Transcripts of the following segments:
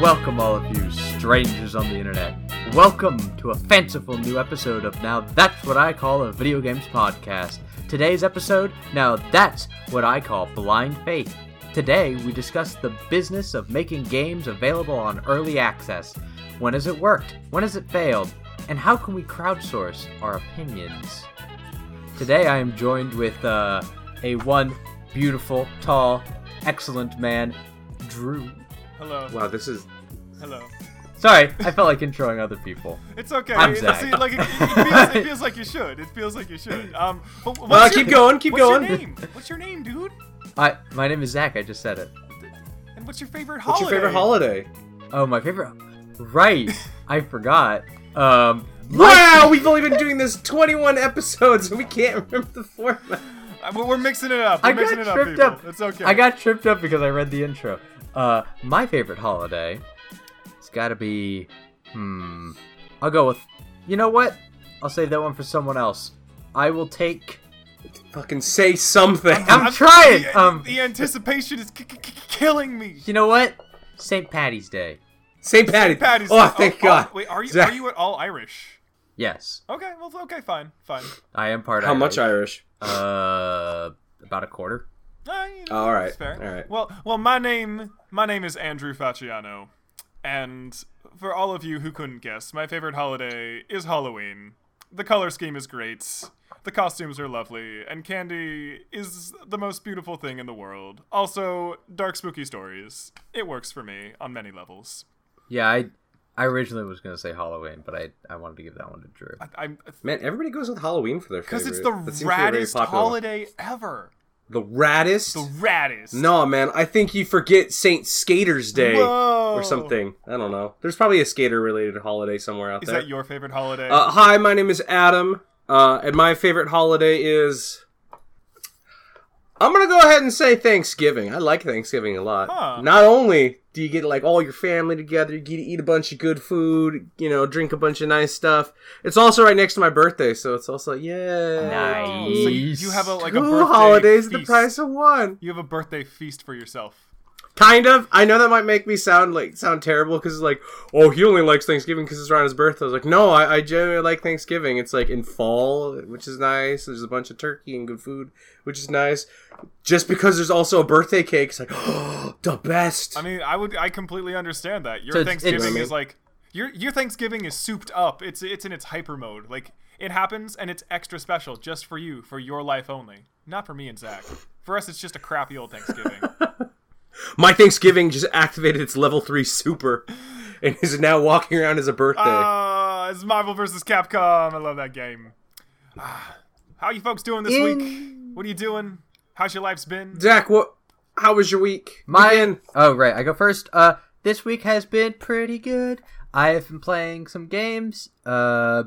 Welcome, all of you strangers on the internet. Welcome to a fanciful new episode of Now That's What I Call a Video Games Podcast. Today's episode, Now That's What I Call Blind Faith. Today, we discuss the business of making games available on early access. When has it worked? When has it failed? And how can we crowdsource our opinions? Today, I am joined with uh, a one beautiful, tall, excellent man, Drew. Hello. Wow, this is Hello. Sorry, I felt like introing other people. It's okay. I'm It- Zach. see, like, it, it feels, it feels like you should. It feels like you should. Um, but what's Well, your- keep going, keep what's going. Your name? What's your name, dude? I, my name is Zach. I just said it. And what's your favorite holiday? what's your favorite holiday? Oh, my favorite. Right, I forgot. Um, Wow, we've only been doing this 21 episodes and we can't remember the format. Uh, we're- mixing it up. We're I mixing got it up, tripped people. up. It's okay. I got tripped up because I read the intro. Uh, my favorite holiday. It's got to be. Hmm. I'll go with. You know what? I'll save that one for someone else. I will take. Fucking say something. I'm trying. The, Um. the anticipation is k- k- k- killing me. You know what? St. Patty's Day. St. Patty. Patty's Oh, thank God. wait, are you Zach. are you at all Irish? Yes, Okay, well, okay, fine, fine. I am part. Irish. How much Irish? Uh, about a quarter. Uh, you know, all right, fair. all right. Well, well, my name, my name is Andrew Facciano, and for all of you who couldn't guess, my favorite holiday is Halloween. The color scheme is great, the costumes are lovely, and candy is the most beautiful thing in the world. Also, dark spooky stories. It works for me on many levels. Yeah, I. I originally was gonna say Halloween, but I I wanted to give that one to Drew. I, I'm Man, everybody goes with Halloween for their favorite. because it's the That seems to be very raddest holiday ever. The raddest? The raddest. No, man, I think you forget St. Skater's Day Whoa. or something. I don't know. There's probably a skater related holiday somewhere out Is there. that your favorite holiday? Uh, hi, my name is Adam, uh, and my favorite holiday is. I'm gonna go ahead and say Thanksgiving. I like Thanksgiving a lot. Huh. Not only do you get like all your family together, you get to eat a bunch of good food, you know, drink a bunch of nice stuff. It's also right next to my birthday, so it's also yeah. Nice. so you, you have a like a Two birthday holidays at the price of one. You have a birthday feast for yourself. Kind of. I know that might make me sound like sound terrible because it's like, oh, he only likes Thanksgiving because it's around his birthday. I was like, no, I, I genuinely like Thanksgiving. It's like in fall, which is nice. There's a bunch of turkey and good food, which is nice. Just because there's also a birthday cake, it's like, oh, the best. I mean, I would I completely understand that. Your So it's- it's- Thanksgiving You know what I is like your your Thanksgiving is souped up. It's it's in its hyper mode. Like it happens and it's extra special just for you, for your life only. Not for me and Zach. For us it's just a crappy old Thanksgiving. My Thanksgiving just activated its level three super, and is now walking around as a birthday. Ah, it's Marvel versus Capcom. I love that game. Ah, how you folks doing this In- week? What are you doing? How's your life's been? Zach, what? How was your week? My Begin. oh right, I go first. Uh, this week has been pretty good. I have been playing some games. Uh,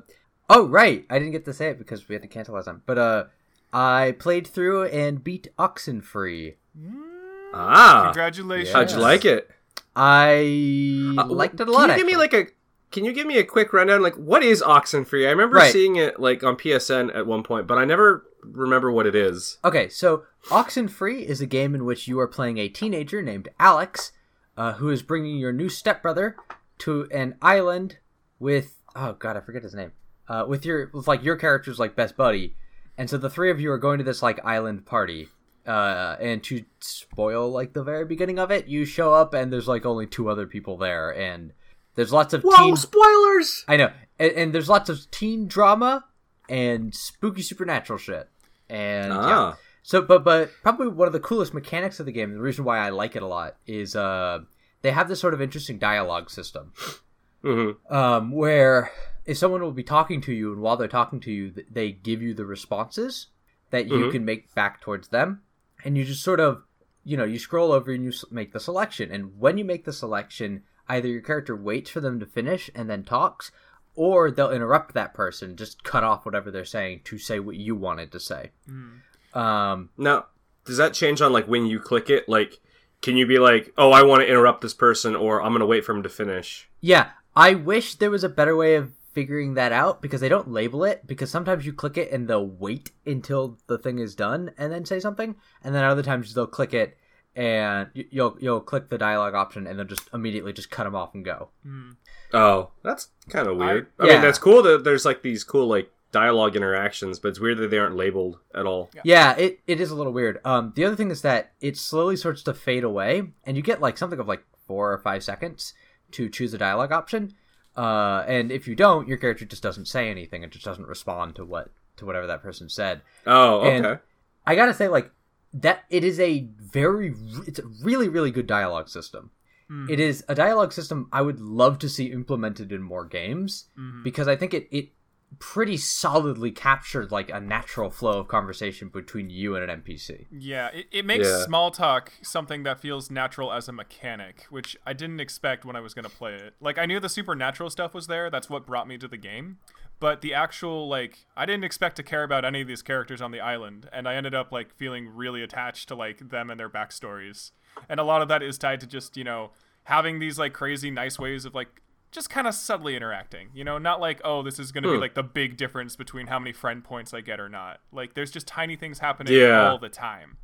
oh right, I didn't get to say it because we had to cancel last time. But uh, I played through and beat Oxenfree. Ah, Congratulations. how'd you like it? I Uh, liked it a lot. Can lot. you give me like a Can you give me a quick rundown? Like, what is Oxenfree? I remember Right. seeing it like on PSN at one point, but I never remember what it is. Okay, so Oxenfree is a game in which you are playing a teenager named Alex, uh, who is bringing your new stepbrother to an island with oh god, I forget his name. Uh, with your with like your character's like best buddy, and so the three of you are going to this like island party. Uh, and to spoil like the very beginning of it, you show up and there's like only two other people there, and there's lots of Whoa, teen. spoilers! I know, and, and there's lots of teen drama and spooky supernatural shit, and yeah. Ah, So, but but probably one of the coolest mechanics of the game, the reason why I like it a lot, is uh they have this sort of interesting dialogue system, hmm um, where if someone will be talking to you, and while they're talking to you, they give you the responses that you Mhm. can make back towards them, and you just sort of, you know, you scroll over and you make the selection, and when you make the selection, either your character waits for them to finish and then talks, or they'll interrupt that person, just cut off whatever they're saying to say what you wanted to say. Um, Now, does that change on like when you click it? Like, can you be like, "Oh, I want to interrupt this person," or "I'm gonna wait for him to finish"? Yeah, I wish there was a better way of figuring that out because they don't label it because sometimes you click it and they'll wait until the thing is done and then say something and then other times they'll click it and you'll you'll click the dialogue option, and they'll just immediately just cut them off and go. Oh, that's kind of weird. I, Yeah. mean, that's cool that there's like these cool like dialogue interactions, but it's weird that they aren't labeled at all. Yeah, it, it is a little weird. Um, the other thing is that it slowly starts to fade away, and you get like something of like four or five seconds to choose a dialogue option. Uh, and if you don't, your character just doesn't say anything; it just doesn't respond to what to whatever that person said. Oh, And- okay. I gotta say, like that, it is a very, it's a really, really good dialogue system. It is a dialogue system I would love to see implemented in more games because I think it it pretty solidly captured like a natural flow of conversation between you and an NPC. Yeah, it, it makes Yeah. small talk something that feels natural as a mechanic, which I didn't expect when I was going to play it. Like, I knew the supernatural stuff was there, that's what brought me to the game. But the actual, like, I didn't expect to care about any of these characters on the island, and I ended up, like, feeling really attached to, like, them and their backstories. And a lot of that is tied to just, you know, having these, like, crazy nice ways of, like, just kind of subtly interacting, you know, not like, oh, this is going to be Hmm. like the big difference between how many friend points I get or not. Like, there's just tiny things happening Yeah. all the time.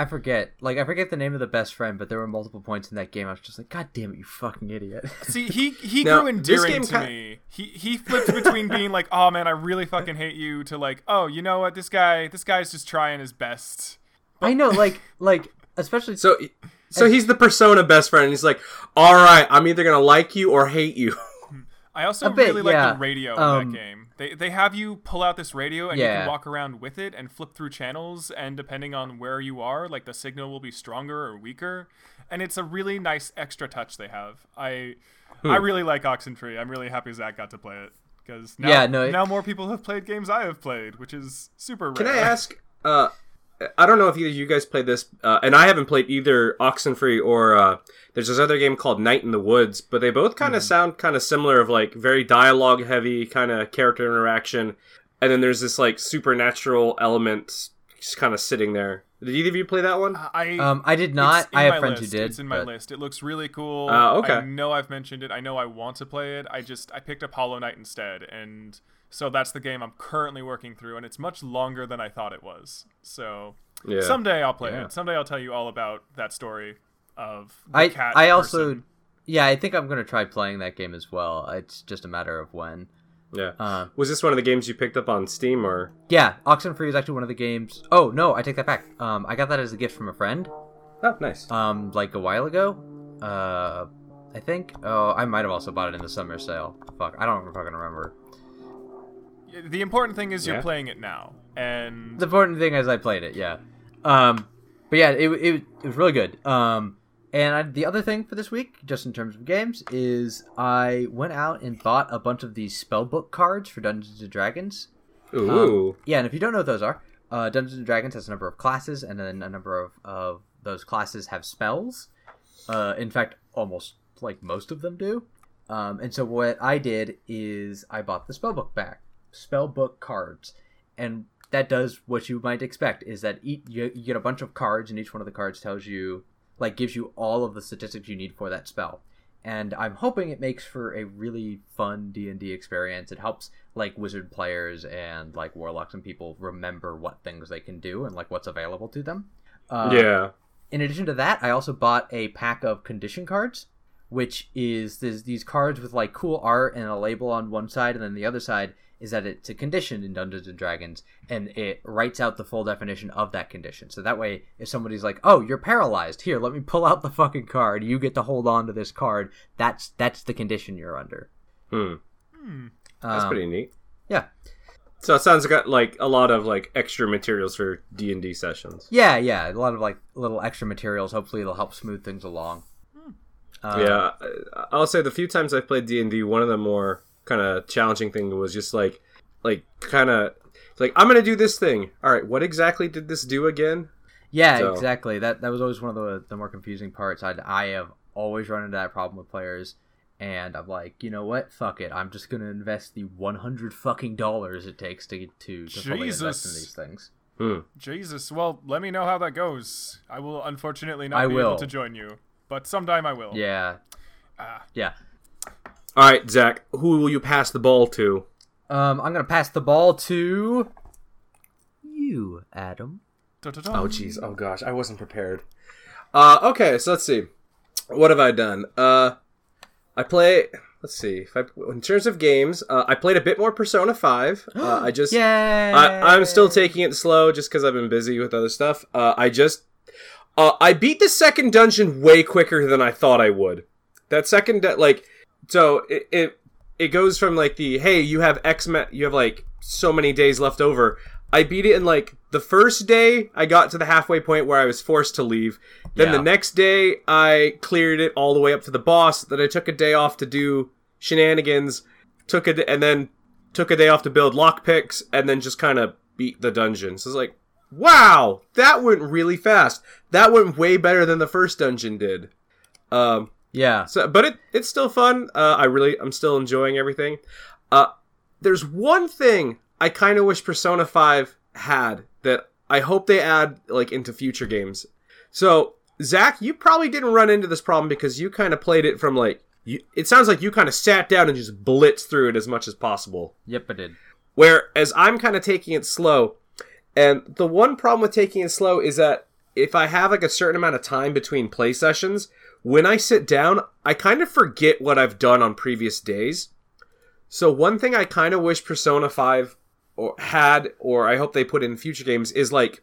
I forget, like I forget the name of the best friend, but there were multiple points in that game. I was just like, God damn it, you fucking idiot! See, he he Now, grew endearing game to ki- me. He he flipped between being like, "Oh man, I really fucking hate you," to like, "Oh, you know what? This guy, this guy's just trying his best." I know, like like especially So, so he's the persona best friend. And he's like, all right, I'm either gonna like you or hate you. I also bit, really like yeah. the radio Um, in that game. They they have you pull out this radio and you can walk around with it and flip through channels and depending on where you are, like the signal will be stronger or weaker. And it's a really nice extra touch they have. I Hmm. I really like Oxenfree. I'm really happy Zach got to play it because now, Yeah, no, it- now more people have played games I have played, which is super rare. Can I ask? Uh, I don't know if either of you guys played this, uh, and I haven't played either Oxenfree or uh, there's this other game called Night in the Woods, but they both kind of sound kind of similar, of like very dialogue heavy kind of character interaction, and then there's this like supernatural element just kind of sitting there. Did either of you play that one? I um I did not. I have friends list. who did. It's in my but- list. It looks really cool. Ah, okay. I know I've mentioned it. I know I want to play it. I just I picked up Hollow Knight instead, and so that's the game I'm currently working through, and it's much longer than I thought it was. So Yeah. someday I'll play Yeah. it. Someday I'll tell you all about that story of the I cat. I also person. yeah I think I'm gonna try playing that game as well. It's just a matter of when. yeah. Uh, Was this one of the games you picked up on Steam or? yeah, Oxenfree is actually one of the games. Oh no, I take that back. Um, I got that as a gift from a friend. Oh, nice. Um, like a while ago. Uh, I think. Oh, I might have also bought it in the summer sale. Fuck, I don't fucking remember. The important thing is you're playing it now, and The important thing is I played it. Yeah. Um, but yeah, it it, it was really good. Um, and I, the other thing for this week, just in terms of games, is I went out and bought a bunch of these spellbook cards for Dungeons and Dragons. Ooh. Yeah, and if you don't know what those are, uh, Dungeons and Dragons has a number of classes, and then a number of, of those classes have spells. Uh, in fact, almost like most of them do. Um, and so what I did is I bought the spellbook back, spellbook cards, and that does what you might expect. Is that each, you, you get a bunch of cards, and each one of the cards tells you, like, gives you all of the statistics you need for that spell. And I'm hoping it makes for a really fun D and D experience. It helps like wizard players and like warlocks and people remember what things they can do and like what's available to them. Uh, yeah. in addition to that, I also bought a pack of condition cards, which is this, these cards with like cool art and a label on one side, and then the other side is that it's a condition in Dungeons and Dragons, and it writes out the full definition of that condition. So that way, if somebody's like, "Oh, you're paralyzed," here, let me pull out the fucking card. You get to hold on to this card. That's that's the condition you're under. Hmm. That's Um, pretty neat. Yeah, So it sounds got like a lot of like extra materials for D and D sessions. yeah, yeah. A lot of like little extra materials. Hopefully, it'll help smooth things along. Uh, yeah, I- I'll say the few times I've played D and D, one of the more kind of challenging thing was just like, like kind of like I'm gonna do this thing. All right, what exactly did this do again? Yeah, So- exactly. That that was always one of the the more confusing parts. I I have always run into that problem with players, and I'm like, you know what? Fuck it. I'm just gonna invest the 100 fucking dollars it takes to to, to fully invest in these things. Hmm. Jesus. Well, let me know how that goes. I will unfortunately not I be will. able to join you, but sometime I will. Yeah, Ah. yeah. All right, Zach, who will you pass the ball to? Um, I'm gonna pass the ball to you, Adam. Da-da-da. Oh jeez, oh gosh, I wasn't prepared. Uh, okay, so let's see. What have I done? Uh, I play. Let's see. If I, in terms of games, uh, I played a bit more Persona Five. Uh, I just. Yay! I, I'm still taking it slow just because I've been busy with other stuff. Uh, I just. Uh, I beat the second dungeon way quicker than I thought I would. That second, du- like, so it, it it goes from like the hey, you have X, ma- you have like so many days left over. I beat it in like the first day. I got to the halfway point where I was forced to leave. Then Yeah. the next day, I cleared it all the way up to the boss. Then I took a day off to do shenanigans. Took a d- and then took a day off to build lockpicks, and then just kind of beat the dungeon. So it's like, wow, that went really fast. That went way better than the first dungeon did. Um, yeah. so, but it it's still fun. Uh, I really I'm still enjoying everything. Uh, there's one thing I kind of wish Persona Five had that I hope they add like into future games. So Zach, you probably didn't run into this problem because you kind of played it from like you. It sounds like you kind of sat down and just blitzed through it as much as possible. Yep, I did. Whereas I'm kind of taking it slow. And the one problem with taking it slow is that if I have like a certain amount of time between play sessions, when I sit down, I kind of forget what I've done on previous days. So one thing I kind of wish Persona 5 or had or I hope they put in future games is like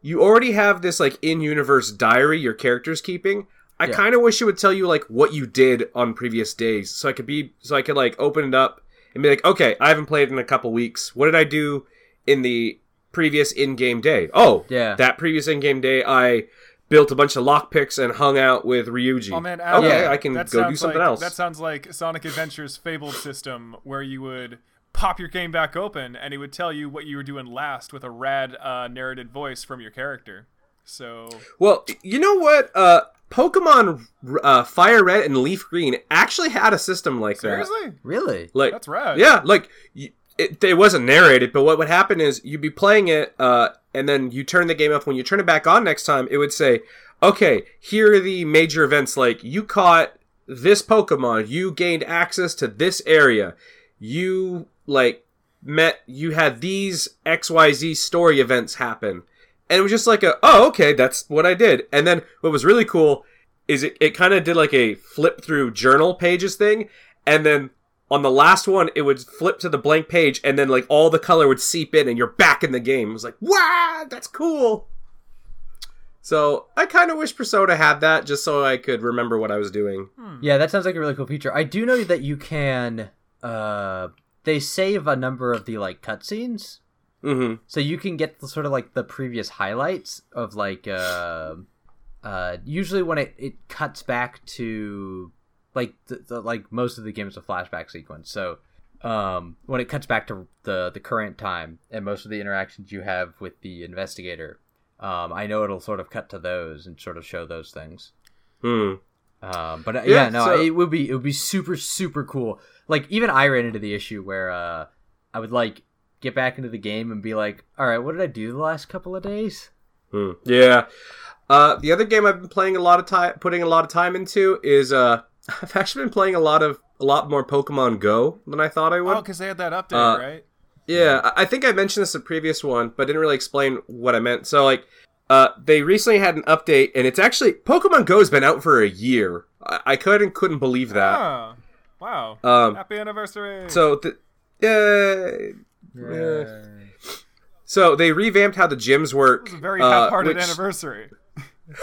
you already have this like in-universe diary your character's keeping. I Yeah. kind of wish it would tell you like what you did on previous days so I could be so I could like open it up and be like, "Okay, I haven't played in a couple weeks. What did I do in the previous in-game day?" Oh, Yeah. that previous in-game day I built a bunch of lockpicks and hung out with Ryuji. Oh man, Adam, okay, Yeah. I can go do something like, else. That sounds like Sonic Adventure's fabled system, where you would pop your game back open and it would tell you what you were doing last with a rad uh, narrated voice from your character. So Well, you know what? Uh, Pokemon uh, Fire Red and Leaf Green actually had a system like that. seriously, Really? Like, that's rad. yeah, like y- it, it wasn't narrated, but what would happen is you'd be playing it, uh, and then you turn the game off. When you turn it back on next time, it would say, "Okay, here are the major events. Like you caught this Pokemon, you gained access to this area, you like met, you had these X Y Z story events happen." And it was just like a, oh, okay, that's what I did. And then what was really cool is it, it kind of did like a flip through journal pages thing. And then on the last one, it would flip to the blank page and then like all the color would seep in and you're back in the game. It was like, wow, that's cool. So I kind of wish Persona had that just so I could remember what I was doing. Yeah, that sounds like a really cool feature. I do know that you can. Uh, they save a number of the like cutscenes, hmm so you can get the sort of like the previous highlights of like. Uh, uh, usually when it, it cuts back to like the, the like most of the game is a flashback sequence. So um, when it cuts back to the the current time and most of the interactions you have with the investigator, um, I know it'll sort of cut to those and sort of show those things. Hmm. Um, but uh, Yeah, yeah, no, so- it would be it would be super super cool. Like even I ran into the issue where uh, I would like get back into the game and be like, all right, what did I do the last couple of days? Hmm. Yeah. Uh, the other game I've been playing a lot of time, putting a lot of time into is uh, I've actually been playing a lot of a lot more Pokemon Go than I thought I would. Oh, because they had that update, Uh, right? Yeah, I I think I mentioned this in a previous one, but didn't really explain what I meant. So, like, uh, they recently had an update, and it's actually Pokemon Go has been out for a year. I, I couldn't couldn't believe that. Ah, wow. Um, Happy anniversary. so the yeah, so they revamped how the gyms work. it was a very uh, half-hearted which- anniversary.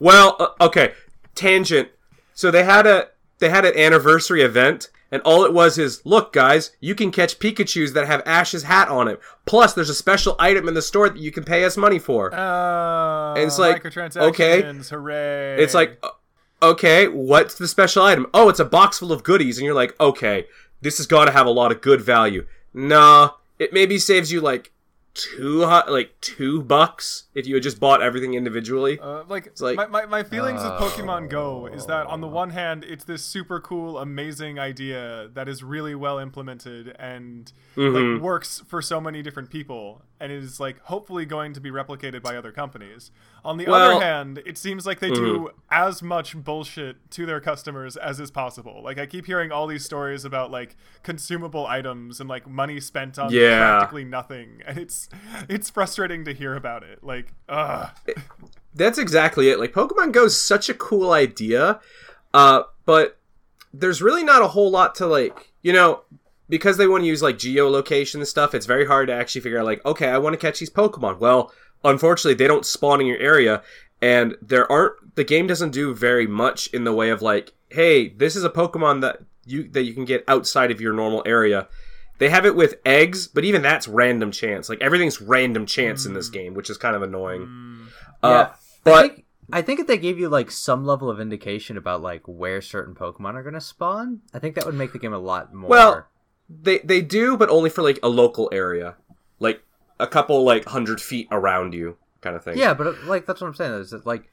Well, uh, okay, tangent. So they had a they had an anniversary event, and all it was is, look, guys, you can catch Pikachu's that have Ash's hat on it. Plus, there's a special item in the store that you can pay us money for. Oh, And it's like, microtransactions, okay. hooray! It's like, uh, okay, what's the special item? Oh, it's a box full of goodies, and you're like, okay, this has got to have a lot of good value. Nah, it maybe saves you like two hu- like two bucks if you had just bought everything individually. Uh, like, like- my, my, my feelings with Pokemon Go is that on the Oh. one hand, it's this super cool, amazing idea that is really well implemented and Mhm. like works for so many different people. And is like hopefully going to be replicated by other companies. On the Well- other hand, it seems like they do as much bullshit to their customers as is possible. Like I keep hearing all these stories about like consumable items and like money spent on Yeah. practically nothing, and it's it's frustrating to hear about it. Like, ugh. That's exactly it. Like Pokemon Go is such a cool idea, uh, but there's really not a whole lot to like, you know, because they want to use like geolocation and stuff. It's very hard to actually figure out like, okay, I want to catch these Pokemon. Well, unfortunately, they don't spawn in your area, and there aren't. The game doesn't do very much in the way of like, hey, this is a Pokemon that you that you can get outside of your normal area. They have it with eggs, but even that's random chance. Like everything's random chance in this game, which is kind of annoying. Uh, Yeah, I but think, I think if they gave you like some level of indication about like where certain Pokemon are going to spawn, I think that would make the game a lot more. Well, they they do, but only for like a local area, like a couple like hundred feet around you, kind of thing. yeah, but like that's what I'm saying is that like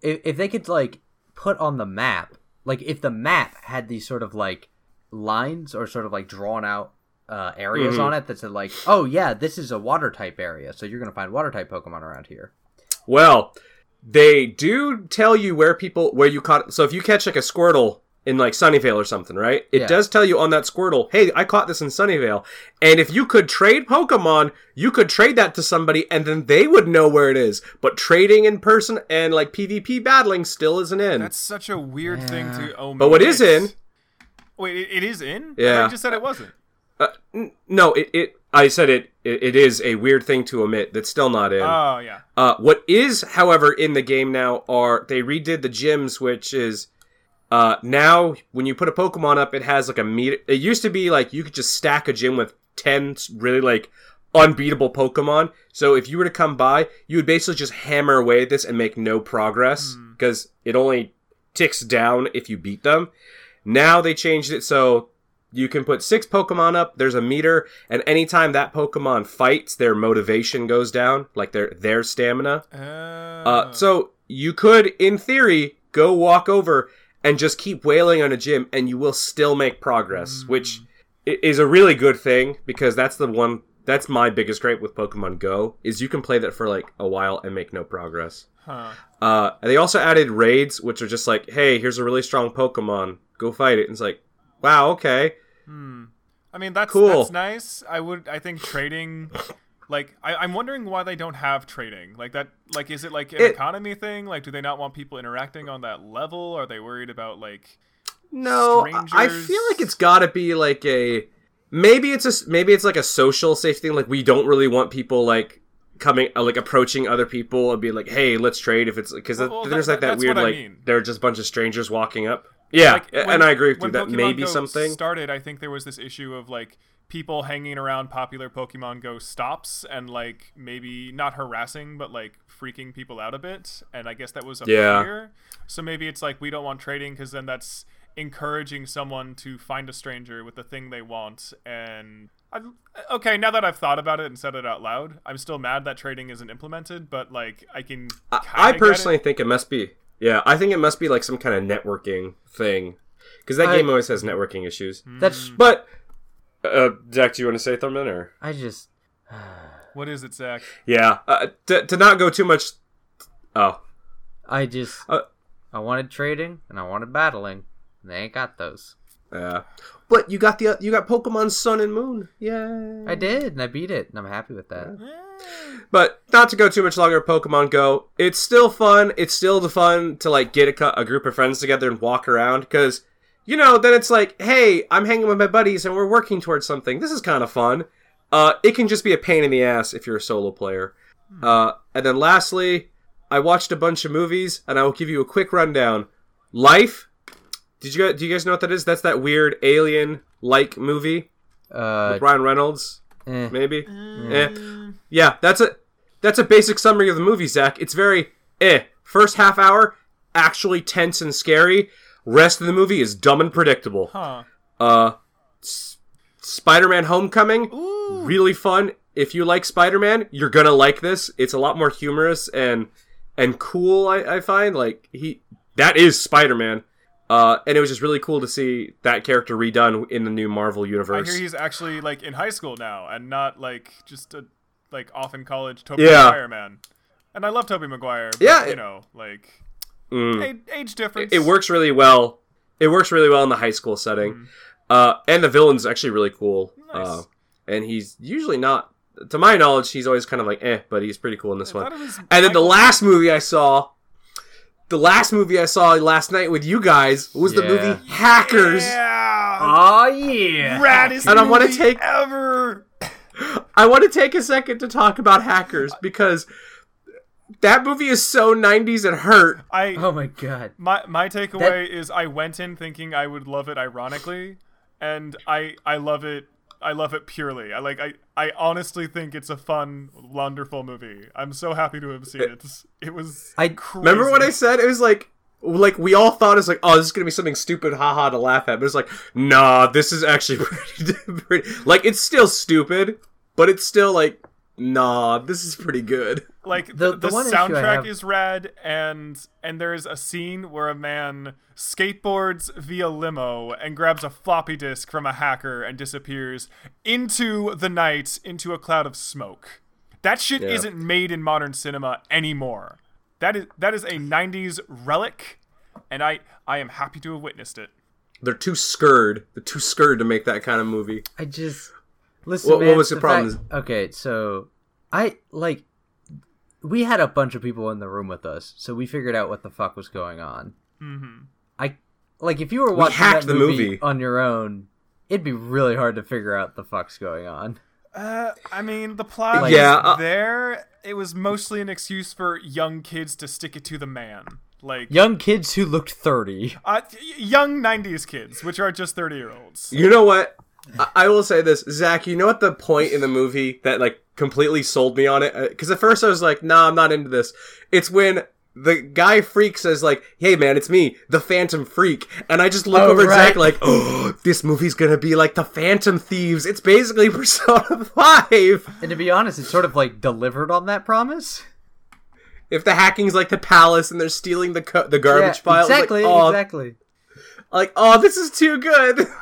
if if they could like put on the map, like if the map had these sort of like lines or sort of like drawn out uh, areas Mhm. on it that said like, oh yeah, this is a water type area, so you're going to find water type Pokemon around here. Well, they do tell you where people where you caught. So if you catch like a Squirtle in like Sunnyvale or something, right? It Yeah. does tell you on that Squirtle, hey, I caught this in Sunnyvale. And if you could trade Pokemon, you could trade that to somebody, and then they would know where it is. But trading in person and like PvP battling still isn't in. That's such a weird thing to omit. But what is in- Wait, it, it is in? Yeah. I just said it wasn't. Uh, n- no, it, it. I said it, it. It is a weird thing to omit. That's still not in. Oh yeah. Uh, what is, however, in the game now are they redid the gyms, which is uh, now when you put a Pokemon up, it has like a meter. It used to be like you could just stack a gym with ten really like unbeatable Pokemon. So if you were to come by, you would basically just hammer away at this and make no progress because it only ticks down if you beat them. Now they changed it so you can put six Pokemon up. There's a meter, and anytime that Pokemon fights, their motivation goes down, like their their stamina. Uh, Uh, so you could, in theory, go walk over and just keep wailing on a gym, and you will still make progress, which is a really good thing because that's the one. That's my biggest gripe with Pokemon Go is you can play that for like a while and make no progress. huh. Uh, and they also added raids, which are just like, hey, here's a really strong Pokemon, go fight it. And it's like, wow, okay. Hmm. I mean, that's Cool. that's nice. I would. I think trading. Like, I, I'm wondering why they don't have trading. Like that. Like, is it like an It- economy thing? Like, do they not want people interacting on that level? Are they worried about like? No, I- I feel like it's got to be like a maybe it's a maybe it's like a social safety thing. Like we don't really want people like coming uh, like approaching other people and be like, hey, let's trade. If it's because Well, there's that- like that weird what I like mean. they're just a bunch of strangers walking up. Yeah, Like, when- and I agree with you. That Pokemon may be Go something. started. I think there was this issue of like people hanging around popular Pokemon Go stops and like maybe not harassing, but like freaking people out a bit. And I guess that was a Yeah. fear. So maybe it's like we don't want trading because then that's encouraging someone to find a stranger with the thing they want and. I, okay, now that I've thought about it and said it out loud, I'm still mad that trading isn't implemented. But like, I can. I, kinda get personally it. think it must be. Yeah, I think it must be like some kind of networking thing because that I- game always has networking issues. Hmm. That's But uh, Zach, do you want to say something or? I just What is it, Zach? Yeah, uh, to, to not go too much. Oh, I just Uh, I wanted trading and I wanted battling. And they ain't got those. yeah. But you got the you got Pokemon Sun and Moon. Yeah. I did, and I beat it, and I'm happy with that. But not to go too much longer, Pokemon Go. It's still fun. It's still the fun to like get a, a group of friends together and walk around because you know then it's like, hey, I'm hanging with my buddies and we're working towards something. This is kind of fun. Uh, it can just be a pain in the ass if you're a solo player. Uh, and then lastly, I watched a bunch of movies and I will give you a quick rundown. Life. Did you guys, do you guys know what that is? That's that weird alien like movie Uh, with Ryan Reynolds eh. maybe. Eh. Yeah, that's a that's a basic summary of the movie, Zach. It's very eh. First half hour actually tense and scary. Rest of the movie is dumb and predictable. Huh. Uh, S- Spider-Man: Homecoming, really fun. If you like Spider-Man, you're gonna like this. It's a lot more humorous and and cool. I, I find like he that is Spider-Man. Uh, and it was just really cool to see that character redone in the new Marvel universe. I hear he's actually like in high school now and not like just a like off in college Tobey Yeah. Maguire man, and I love Tobey Maguire. But, Yeah, you know, like Mm. age, age difference. It works really well. It works really well in the high school setting. Uh, and the villain's actually really cool. Nice. Uh, and he's usually not, to my knowledge, he's always kind of like eh, but he's pretty cool in this I one. was And then the last movie I saw, the last movie I saw last night with you guys was the movie Hackers. Yeah, Oh yeah. raddest And I wanna take- ever. I want to take a second to talk about Hackers because that movie is so 90s and hurt. I Oh my god. my my takeaway is I went in thinking I would love it ironically, and I I love it. I love it purely. I like. I. I honestly think it's a fun, wonderful movie. I'm so happy to have seen it. It was. I- crazy. Remember what I said? It was like like we all thought it was like, oh, this is gonna be something stupid, haha, to laugh at. But it's like, nah, this is actually pretty, pretty like it's still stupid, but it's still like, nah, this is pretty good. like The- the, the the, one soundtrack have- is rad and and there's a scene where a man skateboards via limo and grabs a floppy disk from a hacker and disappears into the night into a cloud of smoke that shit Yeah. isn't made in modern cinema anymore that is that is a 90s relic and i i am happy to have witnessed it They're too scared. They're too scared to make that kind of movie. I just listen. What- what man, was the problem? fact- okay, so I like we had a bunch of people in the room with us, so we figured out what the fuck was going on. mm-hmm. I like if you were watching hacked that the movie, movie. on your own, it'd be really hard to figure out the fuck's going on. Uh, I mean, the plot Yeah, uh- there. It was mostly an excuse for young kids to stick it to the man. Like, Young kids who looked thirty. uh, young 90s kids, which are just 30 year olds. You know what? I, I will say this, Zach. You know what the point in the movie that like completely sold me on it? Uh, because at first I was like, nah, I'm not into this. It's when the guy freak says like, "Hey man, it's me, the Phantom Phreak," and I just look Oh, over at right. Zach like, "Oh, this movie's gonna be like the Phantom Thieves." It's basically Persona Five. And to be honest, it's sort of like delivered on that promise. If the hacking's like the palace and they're stealing the co- the garbage yeah, pile, Exactly, like, oh, exactly. like, oh, this is too good.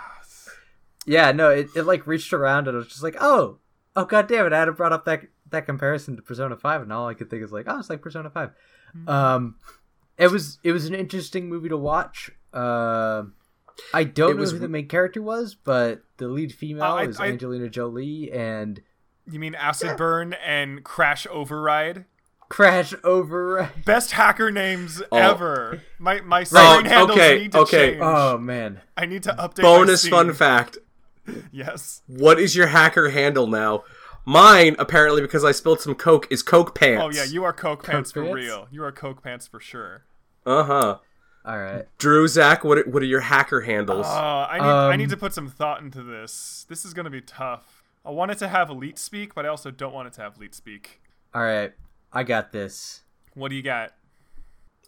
Yeah, no, it, it like reached around and it was just like, oh, oh god damn it, I hadn't brought up that that comparison to Persona Five, and all I could think is like, oh, it's like Persona 5 Um, it was it was an interesting movie to watch. Uh, I don't It know was- who the main character was, but the lead female Uh, I- is I- Angelina Jolie and You mean Acid Burn and Crash Override? Crash Over. Best hacker names Oh. ever. My my screen handles okay, need to okay. change. Oh man, I need to update. Bonus my fun fact: Yes. What is your hacker handle now? Mine, apparently, because I spilled some Coke, is Coke Pants. Oh yeah, you are Coke Pants for Pants? real. You are Coke Pants for sure. Uh huh. all right. Drew, Zach, what are, what are your hacker handles? Uh, I need I need Um, to put some thought into this. This is gonna be tough. I want it to have elite speak, but I also don't want it to have elite speak. All right, I got this. What do you got?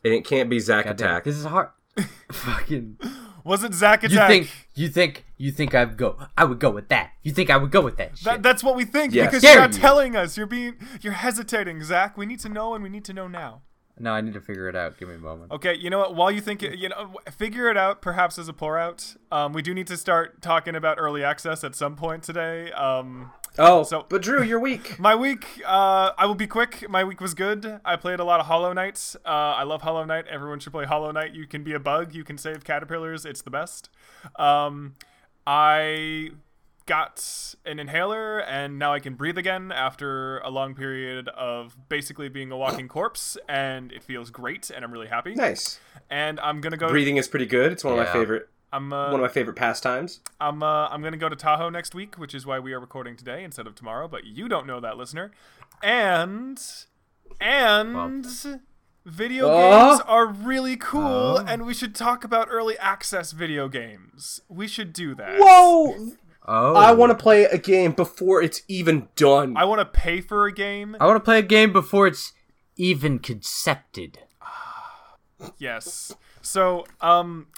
and it can't be Zach God damn, Attack. this is hard. Fucking. Was it Zack You think you think you think I'd go? I would go with that. You think I would go with that? Shit. That, that's what we think Yes. because Dare you're not you. telling us. You're being you're hesitating, Zach. We need to know and we need to know now. no, I need to figure it out. Give me a moment. Okay, you know what? While you think it, you know, figure it out. Perhaps as a pour out. Um, we do need to start talking about early access at some point today. Um, oh, so- but Drew, you're weak. my week, uh, I will be quick. My week was good. I played a lot of Hollow Knight. Uh, I love Hollow Knight. Everyone should play Hollow Knight. You can be a bug. You can save caterpillars. It's the best. Um, I got an inhaler and now I can breathe again after a long period of basically being a walking corpse, and it feels great, and I'm really happy. Nice. And I'm gonna go. Breathing is pretty good. It's one of my favorite. I'm uh, One of my favorite pastimes. I'm uh, I'm gonna go to Tahoe next week, which is why we are recording today instead of tomorrow. But you don't know that, listener. And and video Oh. games are really cool, Oh. and we should talk about early access video games. We should do that. Whoa! Oh, I want to play a game before it's even done. I want to pay for a game. I want to play a game before it's even concepted. Yes. So, um,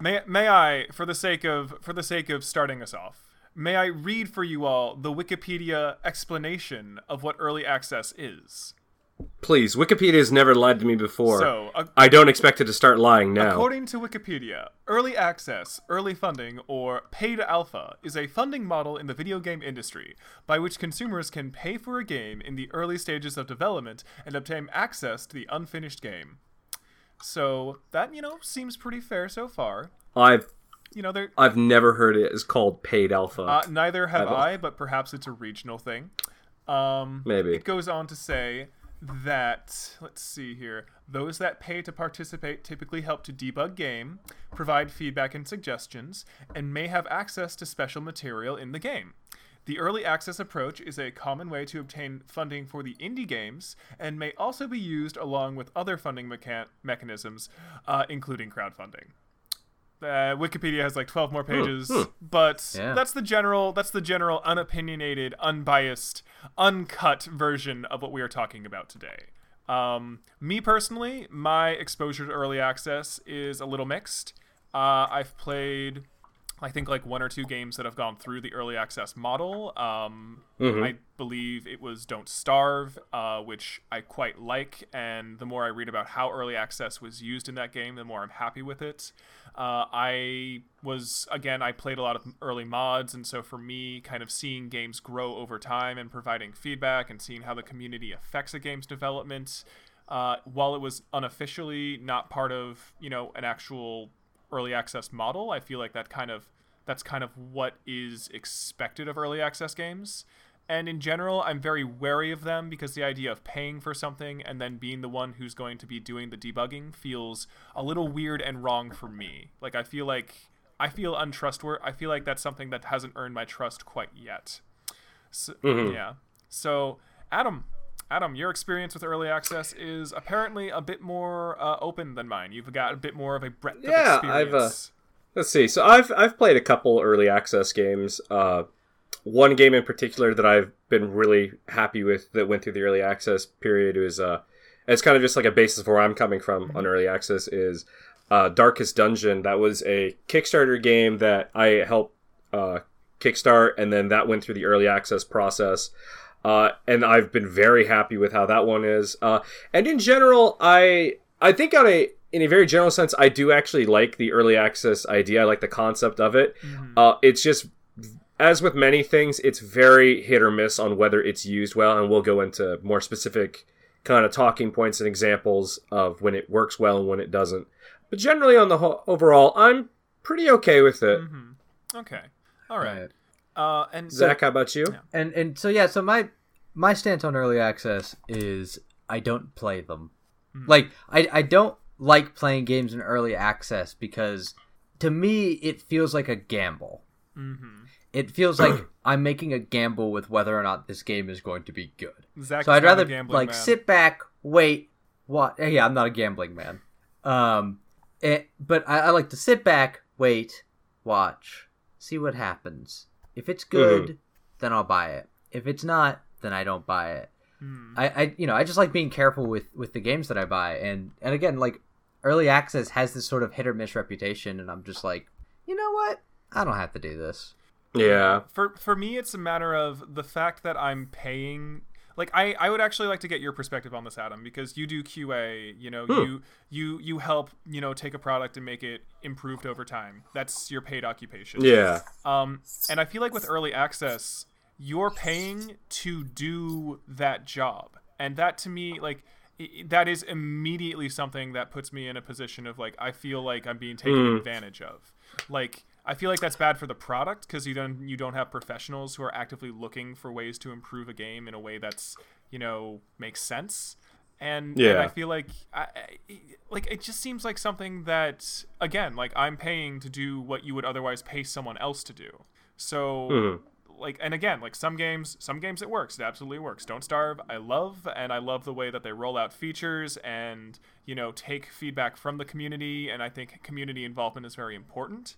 may may I, for the sake of for the sake of starting us off, may I read for you all the Wikipedia explanation of what early access is? Please, Wikipedia has never lied to me before. So, I don't expect it to start lying now. According to Wikipedia, early access, early funding, or paid alpha is a funding model in the video game industry by which consumers can pay for a game in the early stages of development and obtain access to the unfinished game. So that you know seems pretty fair so far. I've You know, there I've never heard it is called paid alpha. uh, neither have don't- I, but perhaps it's a regional thing. Um, Maybe. It goes on to say that, let's see here, those that pay to participate typically help to debug game, provide feedback and suggestions, and may have access to special material in the game. The early access approach is a common way to obtain funding for the indie games and may also be used along with other funding mecha- mechanisms, uh, including crowdfunding. Uh, Wikipedia has like 12 more pages, but Yeah. that's the general that's the general unopinionated, unbiased, uncut version of what we are talking about today. Um, me personally, my exposure to early access is a little mixed. Uh, I've played, I think, like one or two games that have gone through the early access model. Um, I believe it was Don't Starve, uh, which I quite like, and the more I read about how early access was used in that game, the more I'm happy with it. Uh, I was again, I played a lot of early mods, and so for me, kind of seeing games grow over time and providing feedback and seeing how the community affects a game's development, uh, while it was unofficially not part of you know an actual early access model, I feel like that kind of that's kind of what is expected of early access games. And in general, I'm very wary of them because the idea of paying for something and then being the one who's going to be doing the debugging feels a little weird and wrong for me. Like I feel like I feel untrustworthy. I feel like that's something that hasn't earned my trust quite yet. So, mm-hmm. Yeah. So, Adam, Adam, your experience with early access is apparently a bit more uh, open than mine. You've got a bit more of a breadth Yeah, of I've, uh, experience. Let's see. So I've I've played a couple early access games. Uh, one game in particular that I've been really happy with that went through the early access period is uh, it's kind of just like a basis for where I'm coming from on early access is uh, Darkest Dungeon. That was a Kickstarter game that I helped uh, kickstart, and then that went through the early access process. Uh, and I've been very happy with how that one is. Uh, and in general, I I think on a in a very general sense, I do actually like the early access idea. I like the concept of it. Uh, it's just as with many things, it's very hit or miss on whether it's used well, and we'll go into more specific kind of talking points and examples of when it works well and when it doesn't. But generally, on the whole, overall, I'm pretty okay with it. Okay. All right. Right. Uh, and Zach, how about you? And and so yeah, so my my stance on early access is I don't play them. Like I I don't like playing games in early access because to me it feels like a gamble. Mhm. It feels like I'm making a gamble with whether or not this game is going to be good. Zach so I'd rather like man. sit back, wait, what? Yeah, I'm not a gambling man. Um, it, but I, I like to sit back, wait, watch, see what happens. If it's good, then I'll buy it. If it's not, then I don't buy it. Hmm. I, I, you know, I just like being careful with with the games that I buy, and and again, like early access has this sort of hit or miss reputation, and I'm just like, you know what? I don't have to do this. Yeah. For for me, it's a matter of the fact that I'm paying. Like I, I would actually like to get your perspective on this, Adam, because you do QA. You know, you you you help you know take a product and make it improved over time. That's your paid occupation. Yeah. Um, and I feel like with early access, you're paying to do that job, and that to me, like, that is immediately something that puts me in a position of like I feel like I'm being taken advantage of. Like, I feel like that's bad for the product because you don't you don't have professionals who are actively looking for ways to improve a game in a way that's you know makes sense. And, and Yeah. I feel like I, I, like it just seems like something that again like I'm paying to do what you would otherwise pay someone else to do. So Mhm. like and again like some games some games it works it absolutely works don't starve i love and i love the way that they roll out features and you know take feedback from the community and i think community involvement is very important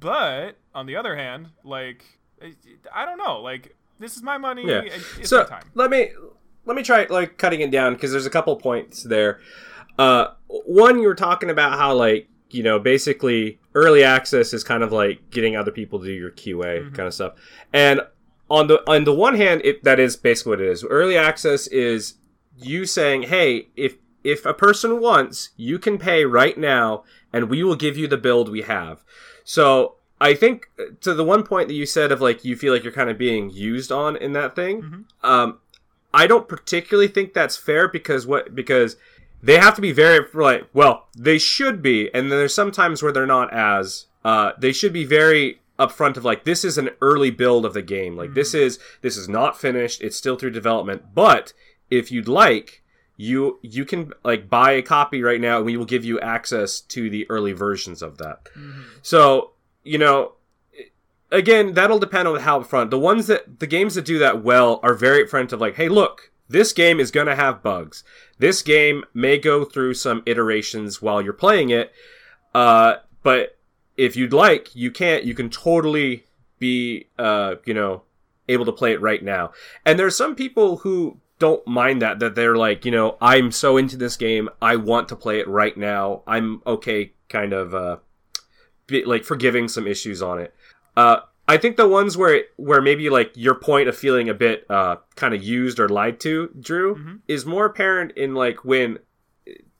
but on the other hand like i, don't know like this is my money Yeah. it's so my time let me let me try like cutting it down because there's a couple points there. Uh, one, you were talking about how like you know basically early access is kind of like getting other people to do your QA kind of stuff, and on the on the one hand, it that is basically what it is. Early access is you saying, "Hey, if if a person wants, you can pay right now, and we will give you the build we have." So I think uh, to the one point that you said of like you feel like you're kind of being used on in that thing. Mhm. Um, I don't particularly think that's fair because what because they have to be very like well they should be, and then there's sometimes where they're not as uh, they should be very upfront of like this is an early build of the game like this is this is not finished it's still through development but if you'd like you you can like buy a copy right now and we will give you access to the early versions of that. Mhm. so you know again that'll depend on how upfront. The ones that the games that do that well are very upfront of like hey look this game is going to have bugs. This game may go through some iterations while you're playing it uh, but if you'd like you can't you can totally be uh, you know able to play it right now. And there's some people who don't mind that that they're like you know i'm so into this game i want to play it right now i'm okay kind of uh be, like forgiving some issues on it. Uh i think the ones where it, where maybe like your point of feeling a bit uh kind of used or lied to drew Mhm. is more apparent in like when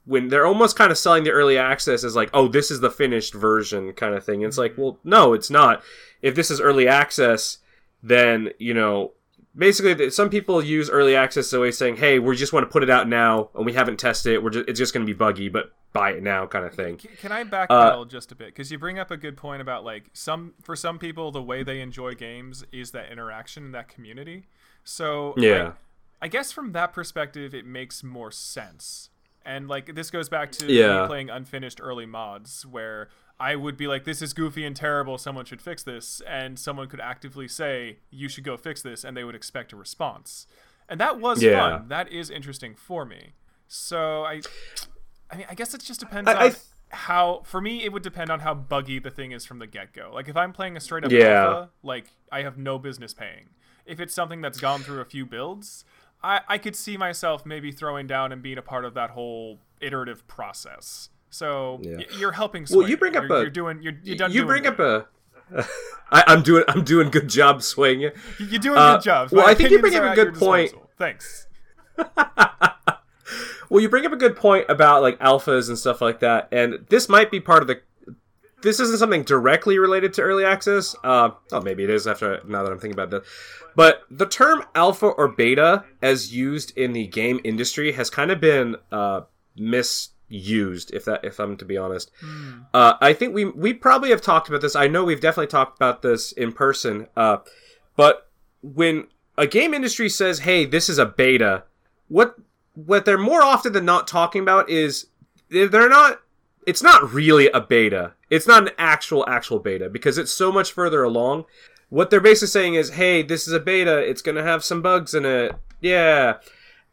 when they're almost kind of selling the early access as like oh this is the finished version kind of thing. It's like well no it's not. If this is early access then you know basically some people use early access as a way of saying hey we just want to put it out now and we haven't tested it we're just, it's just going to be buggy but buy it now kind of thing C- Can I backpedal Uh, just a bit? Because you bring up a good point about like some for some people the way they enjoy games is that interaction and that community. So Yeah. like, I guess from that perspective it makes more sense. And like this goes back to Yeah. playing unfinished early mods where I would be like, "This is goofy and terrible. Someone should fix this," and someone could actively say, "You should go fix this," and they would expect a response. And that was Yeah. fun. That is interesting for me. So I, I mean, I guess it just depends I- I on th- how. For me, it would depend on how buggy the thing is from the get go. Like if I'm playing a straight up Yeah. alpha, like I have no business paying. If it's something that's gone through a few builds, I, I could see myself maybe throwing down and being a part of that whole iterative process. So Yeah. y- you're helping. Well, you bring up you're, a- You're doing. You're, you're done. you doing bring good. up a I, i'm doing i'm doing good job swaying it You're doing uh, good jobs. well, I think you bring up a good point. disposal. Thanks. Well, you bring up a good point about like alphas and stuff like that, and this might be part of the. This isn't something directly related to early access. Uh, oh, maybe it is after now that I'm thinking about that. But the term alpha or beta, as used in the game industry, has kind of been uh, misused. If that, if I'm to be honest, uh, I think we we probably have talked about this. I know we've definitely talked about this in person. Uh, but when a game industry says, "Hey, this is a beta," what what they're more often than not talking about is they're they're not it's not really a beta it's not an actual actual beta because it's so much further along what they're basically saying is hey this is a beta it's going to have some bugs in it yeah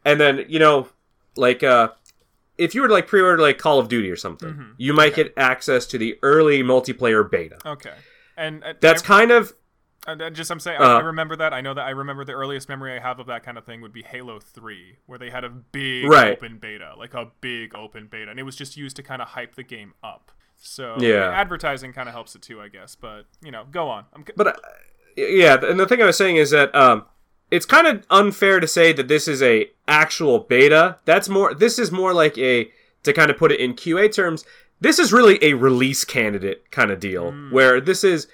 and then you know like uh if you were to like pre-order like call of duty or something Mhm. you might Okay. get access to the early multiplayer beta Okay. And uh, that's I- kind of And uh, just I'm saying, Uh, I, I remember that. I know that I remember the earliest memory I have of that kind of thing would be Halo 3, where they had a big Right. open beta, like a big open beta, and it was just used to kind of hype the game up. So Yeah. advertising kind of helps it too, I guess. But you know, go on. I'm, But uh, yeah, and the thing I was saying is that um, it's kind of unfair to say that this is a actual beta. That's more. This is more like a to kind of put it in QA terms. This is really a release candidate kind of deal, hmm. where this is,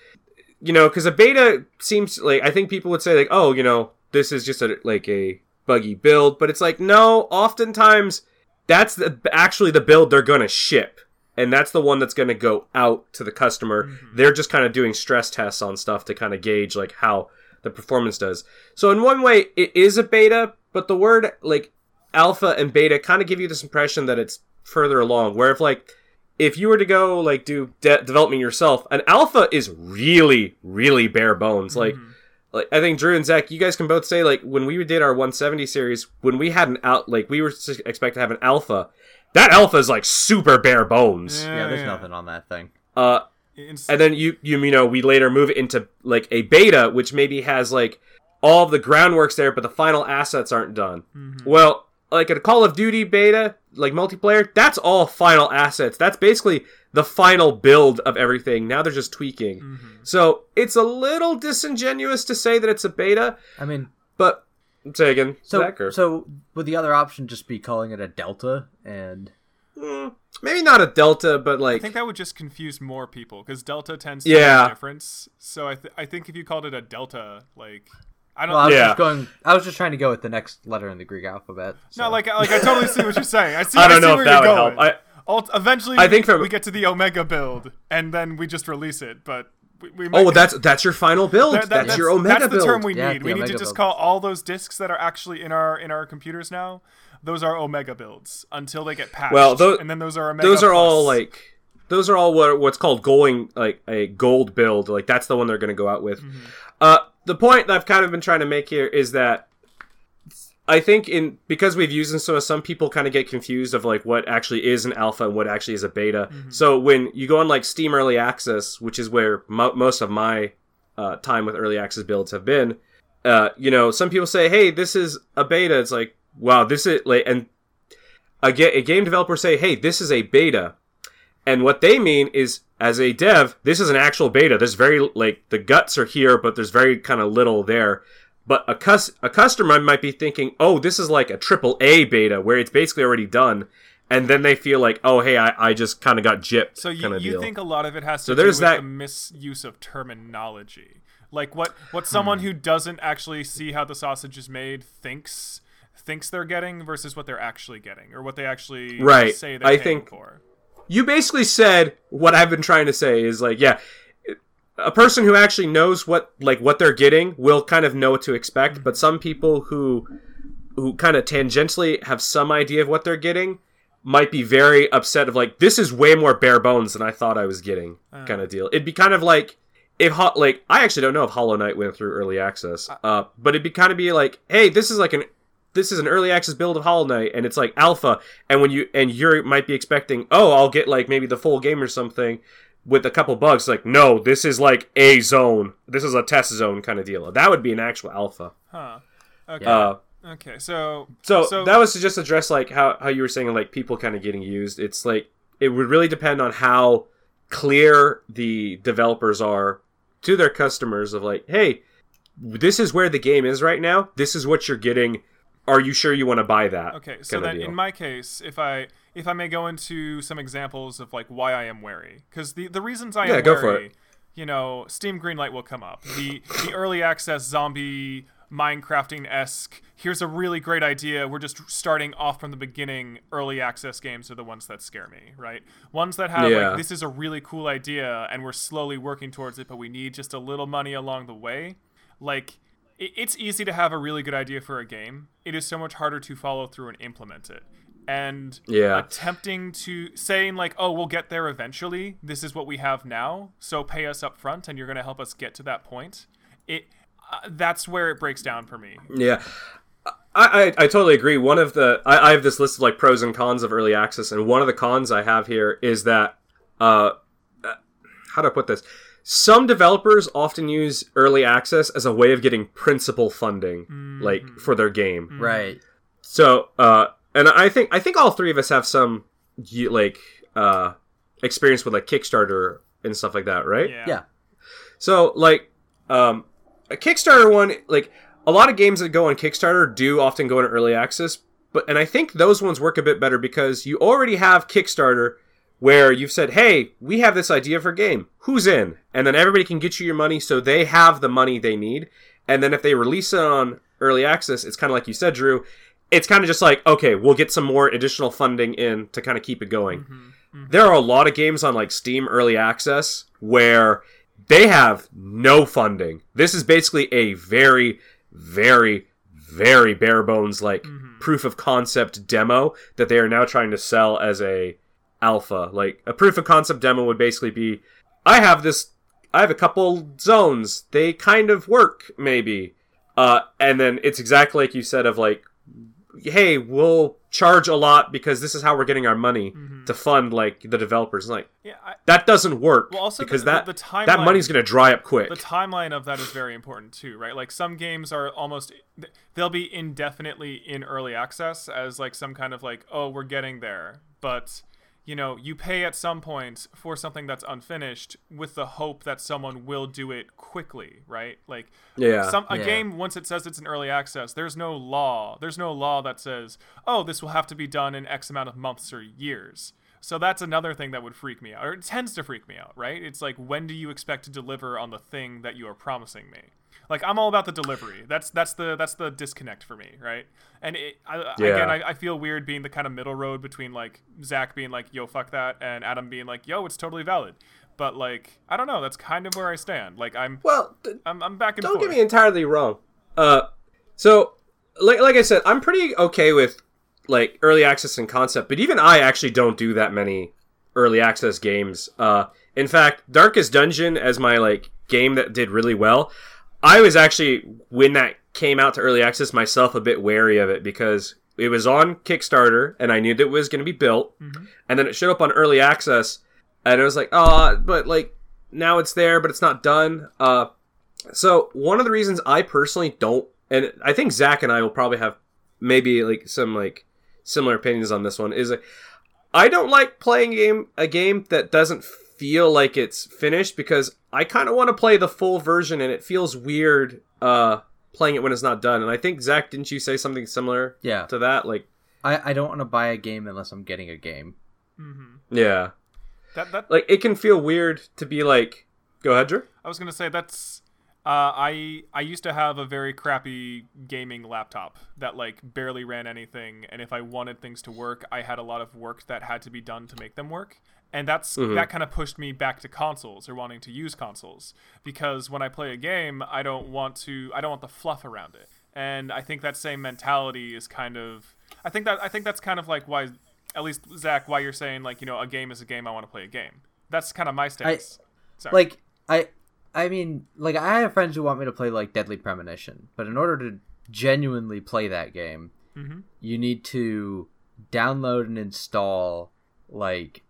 you know, because a beta seems like I think people would say like, oh, you know, this is just a like a buggy build, but it's like no. Oftentimes, that's the, actually the build they're gonna ship and that's the one that's going to go out to the customer. Hmm. They're just kind of doing stress tests on stuff to kind of gauge like how the performance does. So in one way, it is a beta, but the word like alpha and beta kind of give you this impression that it's further along. Where if like if you were to go like do de- development yourself, an alpha is really really bare bones. Like like I think Drew and Zach, you guys can both say like when we did our 170 series, when we had an out like we were s- expect to have an alpha, that alpha is like super bare bones. Yeah, there's nothing on that thing. Uh, It's- and then you you you know we later move into like a beta, which maybe has like all the groundwork's there, but the final assets aren't done. Well, like a Call of Duty beta, like multiplayer, that's all final assets. That's basically the final build of everything. Now they're just tweaking. Mm-hmm. So it's a little disingenuous to say that it's a beta, I mean, but taken. So, Zach, so would the other option just be calling it a delta? And Mm, maybe not a delta, but like I think that would just confuse more people because delta tends to Yeah. be a difference. So I, th- I think if you called it a delta, like I don't. well, I was Yeah. just going. I was just trying to go with the next letter in the Greek alphabet. so- no, like like I totally see what you're saying. I see. I don't see know where if that you're would going. help. I Ult- eventually, I think we, from- we get to the Omega build, and then we just release it. But we, we oh, might- well, that's that's your final build. that- that- that's, your Omega that's the build. term we Yeah, need. the We need to just build. call all those discs that are actually in our in our computers now. Those are Omega builds until they get patched. Well, tho- and then those are Omega those are all like those are all what what's called going like a gold build. Like that's the one they're going to go out with. Mm-hmm. Uh, the point that I've kind of been trying to make here is that I think in because we've used so some people kind of get confused of like what actually is an alpha and what actually is a beta. Mm-hmm. So when you go on like Steam Early Access, which is where mo- most of my uh, time with early access builds have been, uh, you know, some people say, "Hey, this is a beta." It's like, wow, this is like, and a, ga- a game developer say, "Hey, this is a beta," and what they mean is, as a dev, this is an actual beta. There's very like the guts are here, but there's very kind of little there. But a cus- a customer might be thinking, "Oh, this is like a triple A beta where it's basically already done," and then they feel like, "Oh, hey, I, I just kind of got gypped." So you, you think a lot of it has to So do there's with that- the misuse of terminology, like what what someone hmm. who doesn't actually see how the sausage is made thinks thinks they're getting versus what they're actually getting or what they actually Right. say they're I paying think- for. you basically said what I've been trying to say is like, yeah, a person who actually knows what like what they're getting will kind of know what to expect, but some people who who kind of tangentially have some idea of what they're getting might be very upset of like this is way more bare bones than I thought I was getting kind of deal. It'd be kind of like if Ho- like I actually don't know if Hollow Knight went through early access, uh, but it'd be kind of be like, hey, this is like an this is an early access build of Hollow Knight, and it's like alpha, and when you and you might be expecting, oh, I'll get like maybe the full game or something with a couple bugs. Like, no, this is like a zone. This is a test zone kind of deal. That would be an actual alpha. Huh. Okay. Uh, okay. So so, So- that was to just address like how, how you were saying like people kind of getting used. It's like it would really depend on how clear the developers are to their customers of like, hey, this is where the game is right now. This is what you're getting. Are you sure you want to buy that? Okay, so then in my case, if I if I may go into some examples of like why I am wary, because the the reasons I Yeah, am go for wary, you know, Steam Greenlight will come up. The the early access zombie Minecrafting esque. Here's a really great idea. We're just starting off from the beginning. Early access games are the ones that scare me, right? Ones that have Yeah. like this is a really cool idea and we're slowly working towards it, but we need just a little money along the way. Like it- it's easy to have a really good idea for a game. It is so much harder to follow through and implement it. And Yeah. attempting to saying like, "Oh, we'll get there eventually. This is what we have now, so pay us up front, and you're going to help us get to that point." It uh, that's where it breaks down for me. Yeah. I, I, I totally agree. One of the I, I have this list of like pros and cons of early access, and one of the cons I have here is that uh, uh, how do I put this? Some developers often use early access as a way of getting principal funding, like for their game. Right. So, uh, and I think I think all three of us have some like uh, experience with like Kickstarter and stuff like that, right? Yeah. Yeah. So like um a Kickstarter one like a lot of games that go on Kickstarter do often go into early access, but and I think those ones work a bit better because you already have Kickstarter where you've said, "Hey, we have this idea for a game. Who's in?" And then everybody can get you your money so they have the money they need. And then if they release it on early access, it's kind of like you said, Drew, it's kind of just like, "Okay, we'll get some more additional funding in to kind of keep it going." Mm-hmm. Mm-hmm. There are a lot of games on like Steam early access where they have no funding. This is basically a very, very, very bare bones like mm-hmm. proof of concept demo that they are now trying to sell as a alpha. Like a proof of concept demo would basically be I have this I have a couple zones. They kind of work maybe. Uh and then it's exactly like you said of like hey, we'll charge a lot because this is how we're getting our money to fund like the developers. Like Yeah. I, that doesn't work Well, also because the- that the timeline- that money's going to dry up quick. the timeline of that is very important too, right? Like some games are almost they'll be indefinitely in early access as like some kind of like oh we're getting there, but you know, you pay at some point for something that's unfinished with the hope that someone will do it quickly, right? Like, Yeah. some a Yeah. game once it says it's an early access, there's no law. There's no law that says, "Oh, this will have to be done in X amount of months or years." So that's another thing that would freak me out, or it tends to freak me out, right? It's like, when do you expect to deliver on the thing that you are promising me? Like, I'm all about the delivery. That's that's the that's the disconnect for me, right? And it, I, Yeah. again, I, I feel weird being the kind of middle road between like Zach being like, "Yo, fuck that," and Adam being like, "Yo, it's totally valid." But like, I don't know. That's kind of where I stand. Like, I'm well, th- I'm, I'm back and don't forth. get me entirely wrong. Uh, so like like I said, I'm pretty okay with like early access and concept, but even I actually don't do that many early access games. Uh, in fact, Darkest Dungeon as my like game that did really well. I was actually when that came out to early access myself a bit wary of it because it was on Kickstarter and I knew that it was going to be built, and then it showed up on early access, and it was like, oh, but like now it's there, but it's not done. Uh, so one of the reasons I personally don't, and I think Zach and I will probably have maybe like some like similar opinions on this one, is like, I don't like playing game a game that doesn't feel like it's finished because I kind of want to play the full version and it feels weird uh playing it when it's not done. And I think Zach, didn't you say something similar Yeah. to that? Like, I, I don't want to buy a game unless I'm getting a game. Mm-hmm. yeah, That that like it can feel weird to be like, go ahead, Drew. I was gonna say that's. Uh, I I used to have a very crappy gaming laptop that like barely ran anything, and if I wanted things to work, I had a lot of work that had to be done to make them work, and that's that kind of pushed me back to consoles or wanting to use consoles because when I play a game, I don't want to I don't want the fluff around it, and I think that same mentality is kind of I think that I think that's kind of like why at least Zach why you're saying like you know a game is a game I want to play a game. That's kind of my stance. Sorry. Like I I mean, like I have friends who want me to play like Deadly Premonition, but in order to genuinely play that game, Mhm. you need to download and install like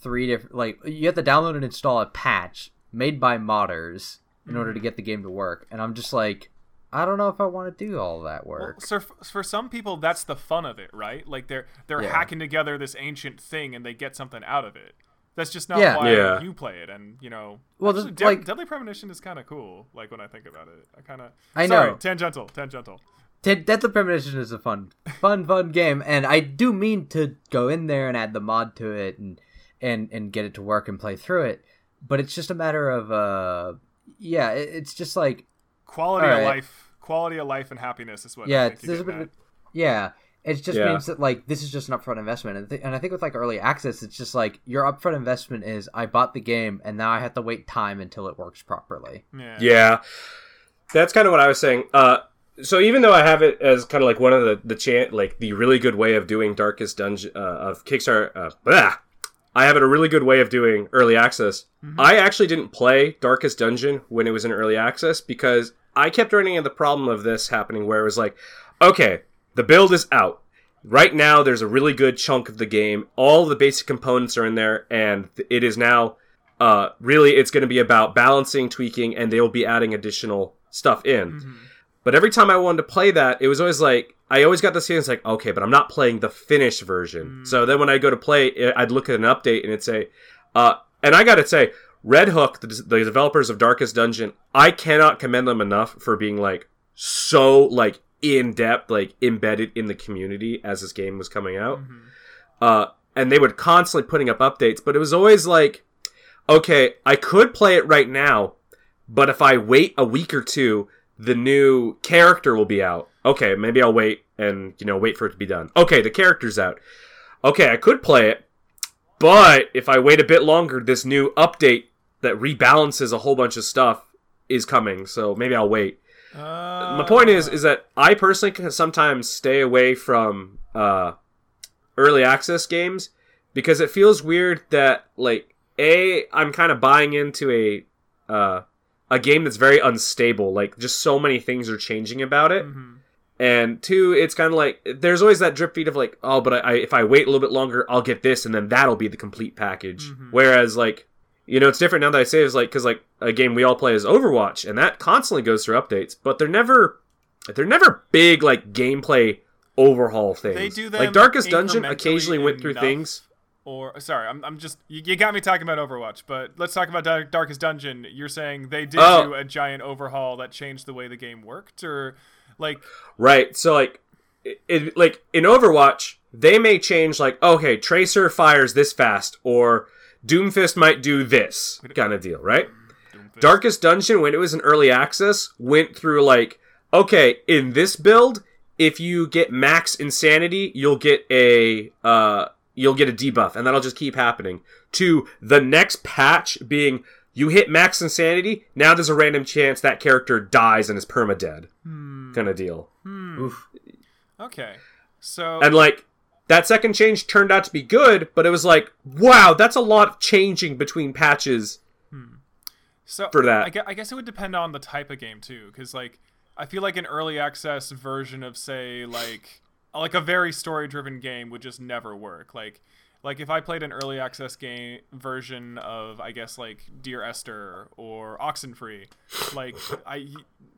three different like you have to download and install a patch made by modders in order to mm. get the game to work. And I'm just like I don't know if I want to do all that Well, work. so f- for some people, that's the fun of it, right? Like they're they're Yeah. hacking together this ancient thing and they get something out of it. That's just not Yeah. why Yeah. you play it, and you know. Well, actually, just, Dead- like- Deadly Premonition is kind of cool. Like when I think about it, I kind of. I Sorry, know. tangential, tangential. Dead- Deadly Premonition is a fun, fun, fun game, and I do mean to go in there and add the mod to it and and and get it to work and play through it. But it's just a matter of, uh, yeah, it, it's just like, Quality All of life, quality of life, and happiness is what. yeah, I it's, think there's a bit, of, yeah, it just Yeah. means that like this is just an upfront investment, and, th- and I think with like early access, it's just like your upfront investment is I bought the game and now I have to wait time until it works properly. Yeah. Yeah, that's kind of what I was saying. Uh, so even though I have it as kind of like one of the the chant like the really good way of doing Darkest Dungeon uh, of Kickstarter, uh, blah, I have it a really good way of doing early access. I actually didn't play Darkest Dungeon when it was in early access because I kept running into the problem of this happening where it was like, okay, the build is out. Right now, there's a really good chunk of the game. All the basic components are in there, and it is now uh, really it's going to be about balancing, tweaking, and they will be adding additional stuff in. But every time I wanted to play that, it was always like I always got this feeling it's like okay, but I'm not playing the finished version. So then when I go to play, it- I'd look at an update and it'd say, uh, and I got to say, Red Hook, the, the developers of Darkest Dungeon, I cannot commend them enough for being like so like in depth, like embedded in the community as this game was coming out. Uh, and they would constantly putting up updates, but it was always like, okay, I could play it right now, but if I wait a week or two, the new character will be out. Okay, maybe I'll wait and you know wait for it to be done. Okay, the character's out. Okay, I could play it, but if I wait a bit longer, this new update that rebalances a whole bunch of stuff is coming. So maybe I'll wait. Uh, My point is, is that I personally can sometimes stay away from uh, early access games because it feels weird that like a I'm kind of buying into a uh, a game that's very unstable. Like just so many things are changing about it, mhm. and two, it's kind of like there's always that drip feed of like, oh, but I, I if I wait a little bit longer, I'll get this, and then that'll be the complete package. Mhm. Whereas like you know, it's different now that I say it's like because like a game we all play is Overwatch, and that constantly goes through updates, but they're never they're never big like gameplay overhaul things. They do like Darkest Dungeon occasionally went through enough. things. Or sorry, I'm, I'm just you, you got me talking about Overwatch, but let's talk about Dark, Darkest Dungeon. You're saying they did Oh. do a giant overhaul that changed the way the game worked, or like Right. So like it, it like in Overwatch, they may change like okay, Tracer fires this fast or Doomfist might do this kind of deal, right? Doomfist. Darkest Dungeon when it was in early access went through like okay, in this build, if you get max insanity, you'll get a uh you'll get a debuff and that'll just keep happening. To the next patch being you hit max insanity, now there's a random chance that character dies and is permadead. Hmm. Kind of deal. Hmm. Oof. Okay, so And like that second change turned out to be good, but it was like, wow, that's a lot of changing between patches. Hmm. so for that. I guess, I guess it would depend on the type of game too, because like I feel like an early access version of say like like a very story driven game would just never work. Like like if I played an early access game version of I guess like Dear Esther or Oxenfree, like I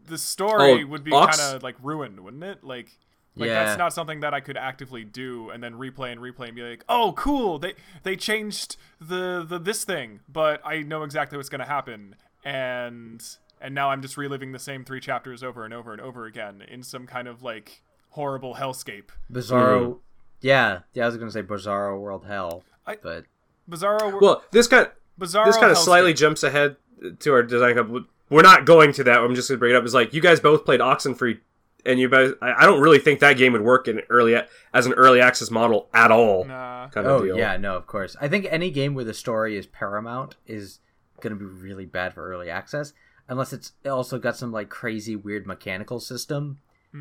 the story Oh, would be Ox- kind of like ruined, wouldn't it? Like like Yeah. that's not something that I could actively do and then replay and replay and be like, "Oh, cool. They they changed the the this thing, but I know exactly what's going to happen." And and now I'm just reliving the same 3 chapters over and over and over again in some kind of like horrible hellscape. Bizarro. Yeah, yeah. I was gonna say Bizarro World Hell, I- but Bizarro Well, this kind Bizarro this kind of hellscape. slightly jumps ahead to our design club. We're not going to that. I'm just going to bring it up. Is like you guys both played Oxenfree, and you both. I, I don't really think that game would work in early as an early access model at all. Nah. Kind of oh deal. yeah, no, of course. I think any game where the story is paramount is gonna be really bad for early access, unless it's also got some like crazy weird mechanical system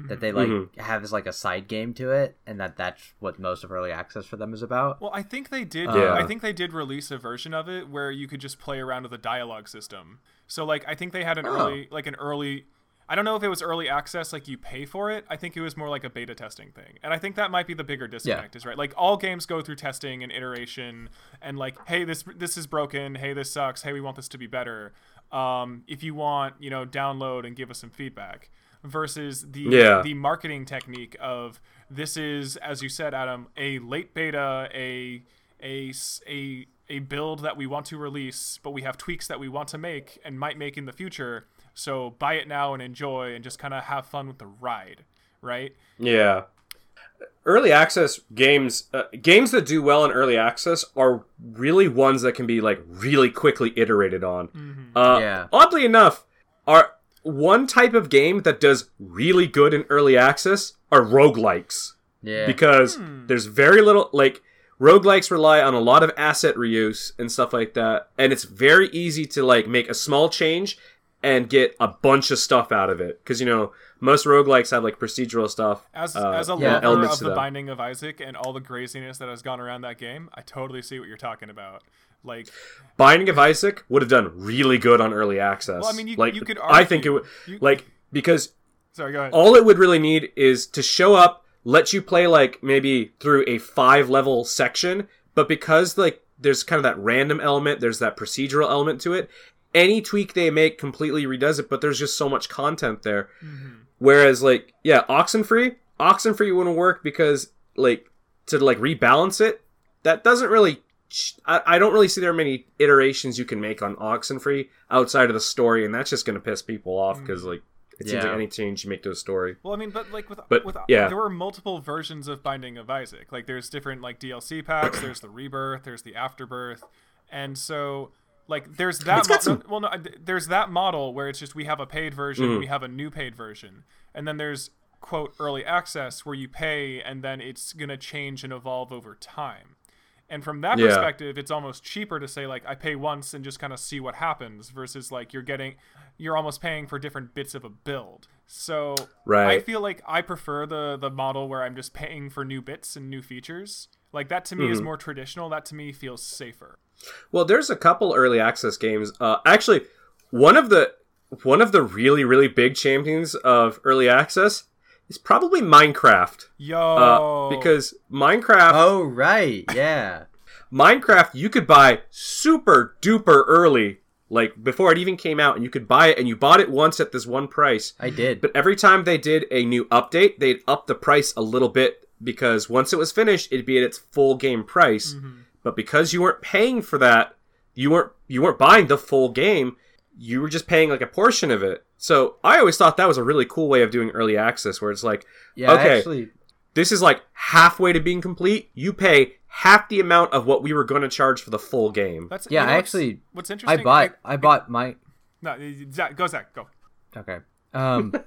that they like Mhm. have as like a side game to it, and that that's what most of early access for them is about. Well, I think they did. Yeah. I think they did release a version of it where you could just play around with a dialogue system. So, like, I think they had an Oh. early, like an early. I don't know if it was early access, like you pay for it. I think it was more like a beta testing thing, and I think that might be the bigger disconnect. Is right, like all games go through testing and iteration, and like, hey, this this is broken. Hey, this sucks. Hey, we want this to be better. Um, if you want, you know, download and give us some feedback. Versus the Yeah. the marketing technique of this is, as you said, Adam, a late beta, a a a a build that we want to release, but we have tweaks that we want to make and might make in the future. So buy it now and enjoy, and just kind of have fun with the ride, right? Yeah. Early access games, uh, games that do well in early access are really ones that can be like really quickly iterated on. Uh, Yeah. Oddly enough, are one type of game that does really good in early access are roguelikes Yeah, because there's very little like roguelikes rely on a lot of asset reuse and stuff like that and it's very easy to like make a small change and get a bunch of stuff out of it because you know most roguelikes have like procedural stuff As uh, as a yeah, lover of the them. Binding of Isaac and all the craziness that has gone around that game, I totally see what you're talking about. Like, Binding of Isaac would have done really good on early access. Well, I mean, you- like you could I think it would you- like because sorry, go ahead. all it would really need is to show up, let you play like maybe through a five level section, but because like there's kind of that random element, there's that procedural element to it. Any tweak they make completely redoes it, but there's just so much content there. Mm-hmm. Whereas like yeah, Oxenfree, Oxenfree wouldn't work because like to like rebalance it, that doesn't really. I, I don't really see there are many iterations you can make on Oxenfree outside of the story, and that's just going to piss people off because like it seems Yeah. like any change you make to a story. Well, I mean, but like with But, with yeah. there were multiple versions of Binding of Isaac. Like there's different like DLC packs. there's the rebirth. There's the afterbirth, and so like there's that. Mo- some- Well, no, there's that model where it's just we have a paid version, Mm-hmm. we have a new paid version, and then there's quote early access where you pay and then it's gonna change and evolve over time. And from that Yeah. perspective, it's almost cheaper to say like I pay once and just kind of see what happens versus like you're getting you're almost paying for different bits of a build. So right. I feel like I prefer the the model where I'm just paying for new bits and new features. Like that to me Mm-hmm. is more traditional. That to me feels safer. Well, there's a couple early access games. Uh, actually, one of the one of the really really big champions of early access is probably Minecraft. Yo, Uh, because Minecraft, Oh right, yeah. Minecraft, you could buy super duper early, like before it even came out, and you could buy it, and you bought it once at this one price. I did. But every time they did a new update, they'd up the price a little bit because once it was finished, it'd be at its full game price. But because you weren't paying for that, you weren't you weren't buying the full game. You were just paying like a portion of it. So I always thought that was a really cool way of doing early access, where it's like, Yeah, Okay. actually, this is like halfway to being complete. You pay half the amount of what we were going to charge for the full game. That's yeah, you know I what's- actually, What's interesting? I interesting? bought, I bought my. No, Zach, go Zach, go. Okay. Um.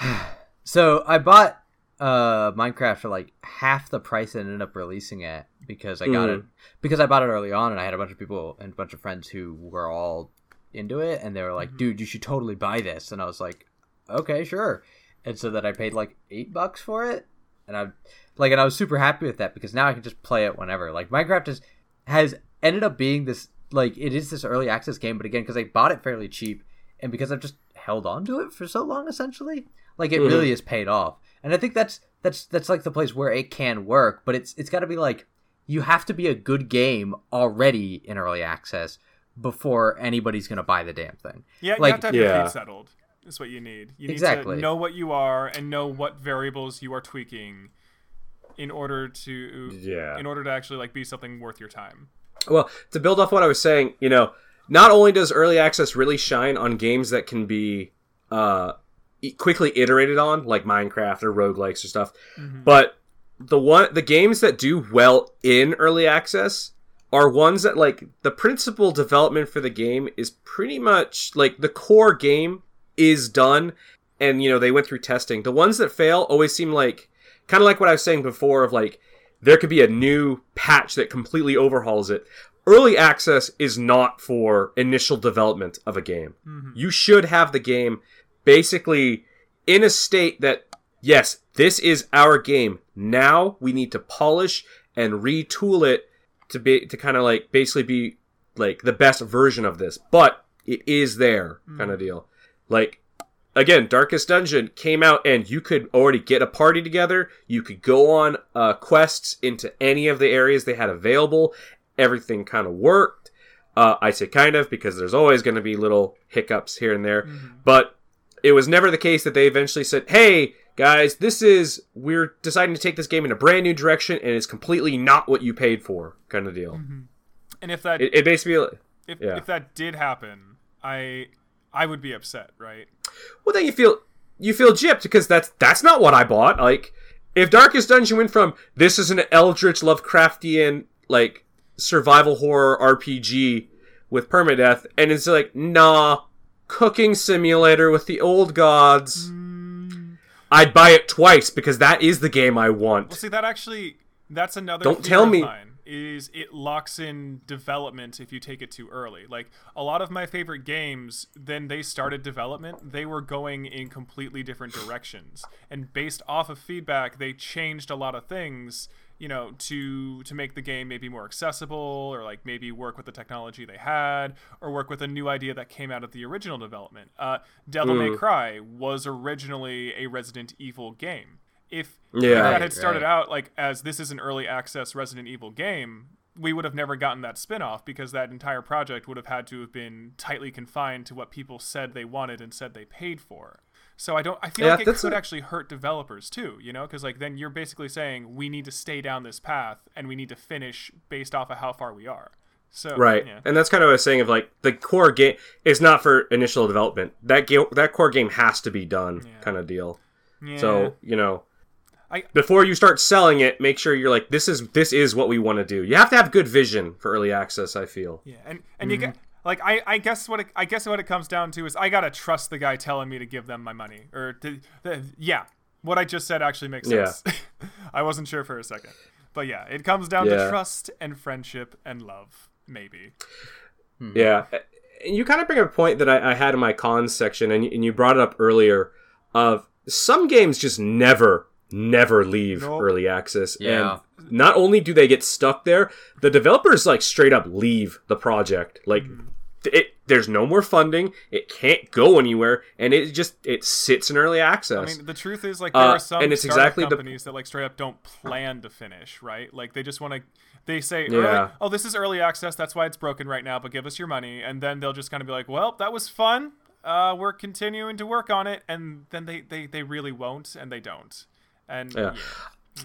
so I bought uh Minecraft for like half the price it ended up releasing at because I got Mhm. it because I bought it early on and I had a bunch of people and a bunch of friends who were all into it and they were like, "Dude, you should totally buy this." And I was like, "Okay, sure." And so that I paid like eight bucks for it, and I'm like, and I was super happy with that because now I can just play it whenever. Like Minecraft is has ended up being this like it is this early access game, but again, because I bought it fairly cheap and because I've just held on to it for so long, essentially, like it Mhm. really is paid off. And I think that's that's that's like the place where it can work, but it's it's got to be like you have to be a good game already in early access before anybody's gonna buy the damn thing. Yeah, you Like- have to have your Yeah. feet settled. Is what you need. You need Exactly. to know what you are and know what variables you are tweaking in order to Yeah. in order to actually like be something worth your time. Well, to build off what I was saying, you know, not only does early access really shine on games that can be uh, quickly iterated on, like Minecraft or roguelikes or stuff, mm-hmm. but the one the games that do well in early access are ones that like the principal development for the game is pretty much like the core game is done and you know they went through testing. The ones that fail always seem like kind of like what I was saying before of like there could be a new patch that completely overhauls it. Early access is not for initial development of a game. Mm-hmm. You should have the game basically in a state that yes, this is our game. Now we need to polish and retool it to be to kind of like basically be like the best version of this. But it is there kind of deal. Like again, Darkest Dungeon came out and you could already get a party together. You could go on uh, quests into any of the areas they had available. Everything kind of worked. Uh, I say kind of because there's always going to be little hiccups here and there. But it was never the case that they eventually said, hey, guys, this is, we're deciding to take this game in a brand new direction and it's completely not what you paid for kind of deal. Mm-hmm. And if that It, it basically, uh, if, yeah. if that did happen, I I would be upset, right? well then you feel you feel gypped because that's that's not what I bought. Like if Darkest Dungeon went from this is an Eldritch Lovecraftian like survival horror RPG with permadeath, and it's like nah, cooking simulator with the old gods. Mm. I'd buy it twice because that is the game I want. Well, see that actually that's another Don't tell me- mine, is it locks in development if you take it too early. Like a lot of my favorite games, then they started development, they were going in completely different directions. And based off of feedback, they changed a lot of things, you know, to to make the game maybe more accessible or like maybe work with the technology they had or work with a new idea that came out of the original development. Uh, Devil May Mm. Cry was originally a Resident Evil game. If Yeah. that had started right. out like as this is an early access Resident Evil game, we would have never gotten that spin-off because that entire project would have had to have been tightly confined to what people said they wanted and said they paid for. So I don't I feel Yeah, like it could a- actually hurt developers too, you know, cuz like then you're basically saying we need to stay down this path and we need to finish based off of how far we are. So Right, yeah. and that's kind of what I was saying. Of like the core game is not for initial development. That game, that core game has to be done, Yeah. kind of deal. Yeah. So you know, I- before you start selling it, make sure you're like, this is this is what we want to do. You have to have good vision for early access. I feel. Yeah, and and you mm-hmm. get like I, I guess what it, I guess what it comes down to is I gotta trust the guy telling me to give them my money or to, the, yeah what I just said actually makes Yeah. sense. I wasn't sure for a second, but yeah, it comes down Yeah. to trust and friendship and love maybe. Hmm. Yeah, and you kind of bring up a point that I, I had in my cons section, and, and you brought it up earlier. Of some games just never, never leave Nope. early access, Yeah. and not only do they get stuck there, the developers like straight up leave the project. Like, mm-hmm. It there's no more funding, it can't go anywhere, and it just it sits in early access. I mean, the truth is like there Uh, are some and it's exactly the- companies that like straight up don't plan to finish, right? Like they just want to. They say, Yeah. "Oh, this is early access. That's why it's broken right now. But give us your money." And then they'll just kind of be like, "Well, that was fun. Uh, we're continuing to work on it." And then they they, they really won't, and they don't. And Yeah. yeah,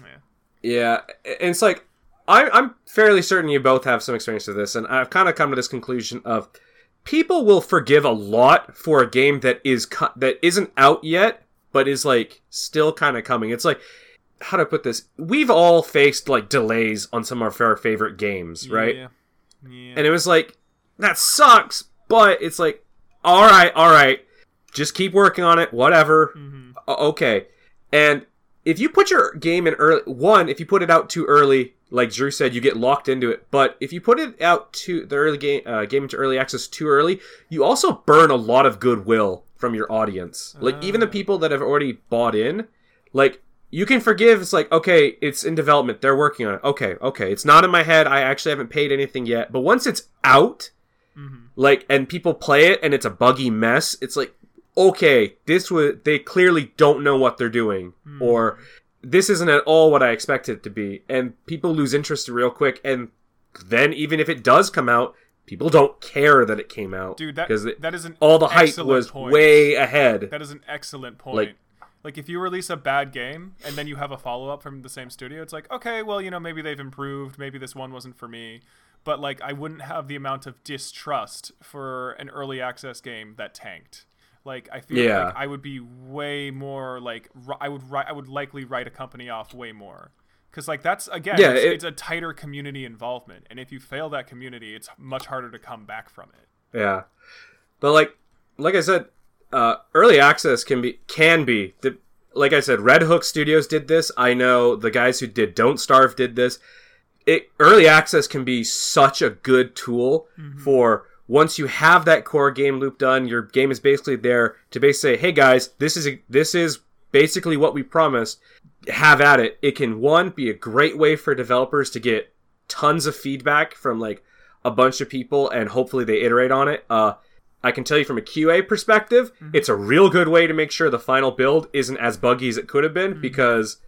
yeah. And it's like I, I'm fairly certain you both have some experience with this, and I've kind of come to this conclusion of people will forgive a lot for a game that is that isn't out yet, but is like still kind of coming. It's like how do I put this? We've all faced like delays on some of our favorite games, right? Yeah. Yeah. And it was like that sucks, but it's like all right, all right, just keep working on it, whatever. Mhm. Okay. And if you put your game in early, one, if you put it out too early, like Drew said, you get locked into it. But if you put it out to the early game, uh, game into early access too early, you also burn a lot of goodwill from your audience. Like even the Ah. people that have already bought in, like you can forgive. It's like okay, it's in development, they're working on it. Okay, okay, it's not in my head. I actually haven't paid anything yet. But once it's out, Mhm. like and people play it and it's a buggy mess it's like okay this was they clearly don't know what they're doing Hmm. or this isn't at all what i expected it to be and people lose interest real quick and then even if it does come out people don't care that it came out Dude, that because that is an all the hype was point. way ahead That is an excellent point. Like- Like, if you release a bad game and then you have a follow up from the same studio, it's like, okay, well, you know, maybe they've improved. Maybe this one wasn't for me. But like, I wouldn't have the amount of distrust for an early access game that tanked. Like, I feel Yeah. like I would be way more like I would write. I would likely write a company off way more. Because like that's again, Yeah, it's, it- it's a tighter community involvement, and if you fail that community, it's much harder to come back from it. Yeah, but like like I said, uh, early access can be can be the like I said, Red Hook Studios did this. I know the guys who did Don't Starve did this. It early access can be such a good tool for once you have that core game loop done. Your game is basically there to basically say, "Hey guys, this is this is basically what we promised. Have at it." It can one be a great way for developers to get tons of feedback from like a bunch of people and hopefully they iterate on it. Uh, I can tell you from a QA perspective, it's a real good way to make sure the final build isn't as buggy as it could have been because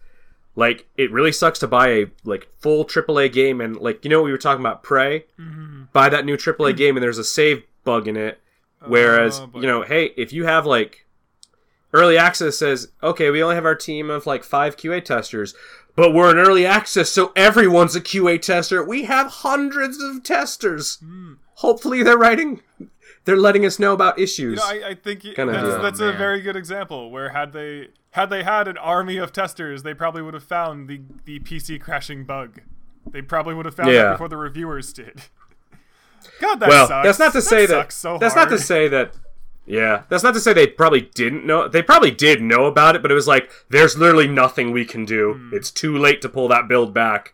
like it really sucks to buy a like full AAA game and like you know we were talking about Prey, mm-hmm. buy that new AAA hmm. game and there's a save bug in it. Whereas Oh, you know, hey, if you have like early access says, okay, we only have our team of like five QA testers, but we're in early access, so everyone's a QA tester. We have hundreds of testers. Hmm. Hopefully, they're writing, they're letting us know about issues. You know, I, I think y- Kinda that's, deal. that's Oh, a very good example where had they had they had an army of testers, they probably would have found the the PC crashing bug. They probably would have found Yeah. it before the reviewers did. God, that well, sucks. that's not to say that. sucks so that's hard. not to say that. Yeah, that's not to say they probably didn't know. They probably did know about it, but it was like, there's literally nothing we can do. Hmm. It's too late to pull that build back.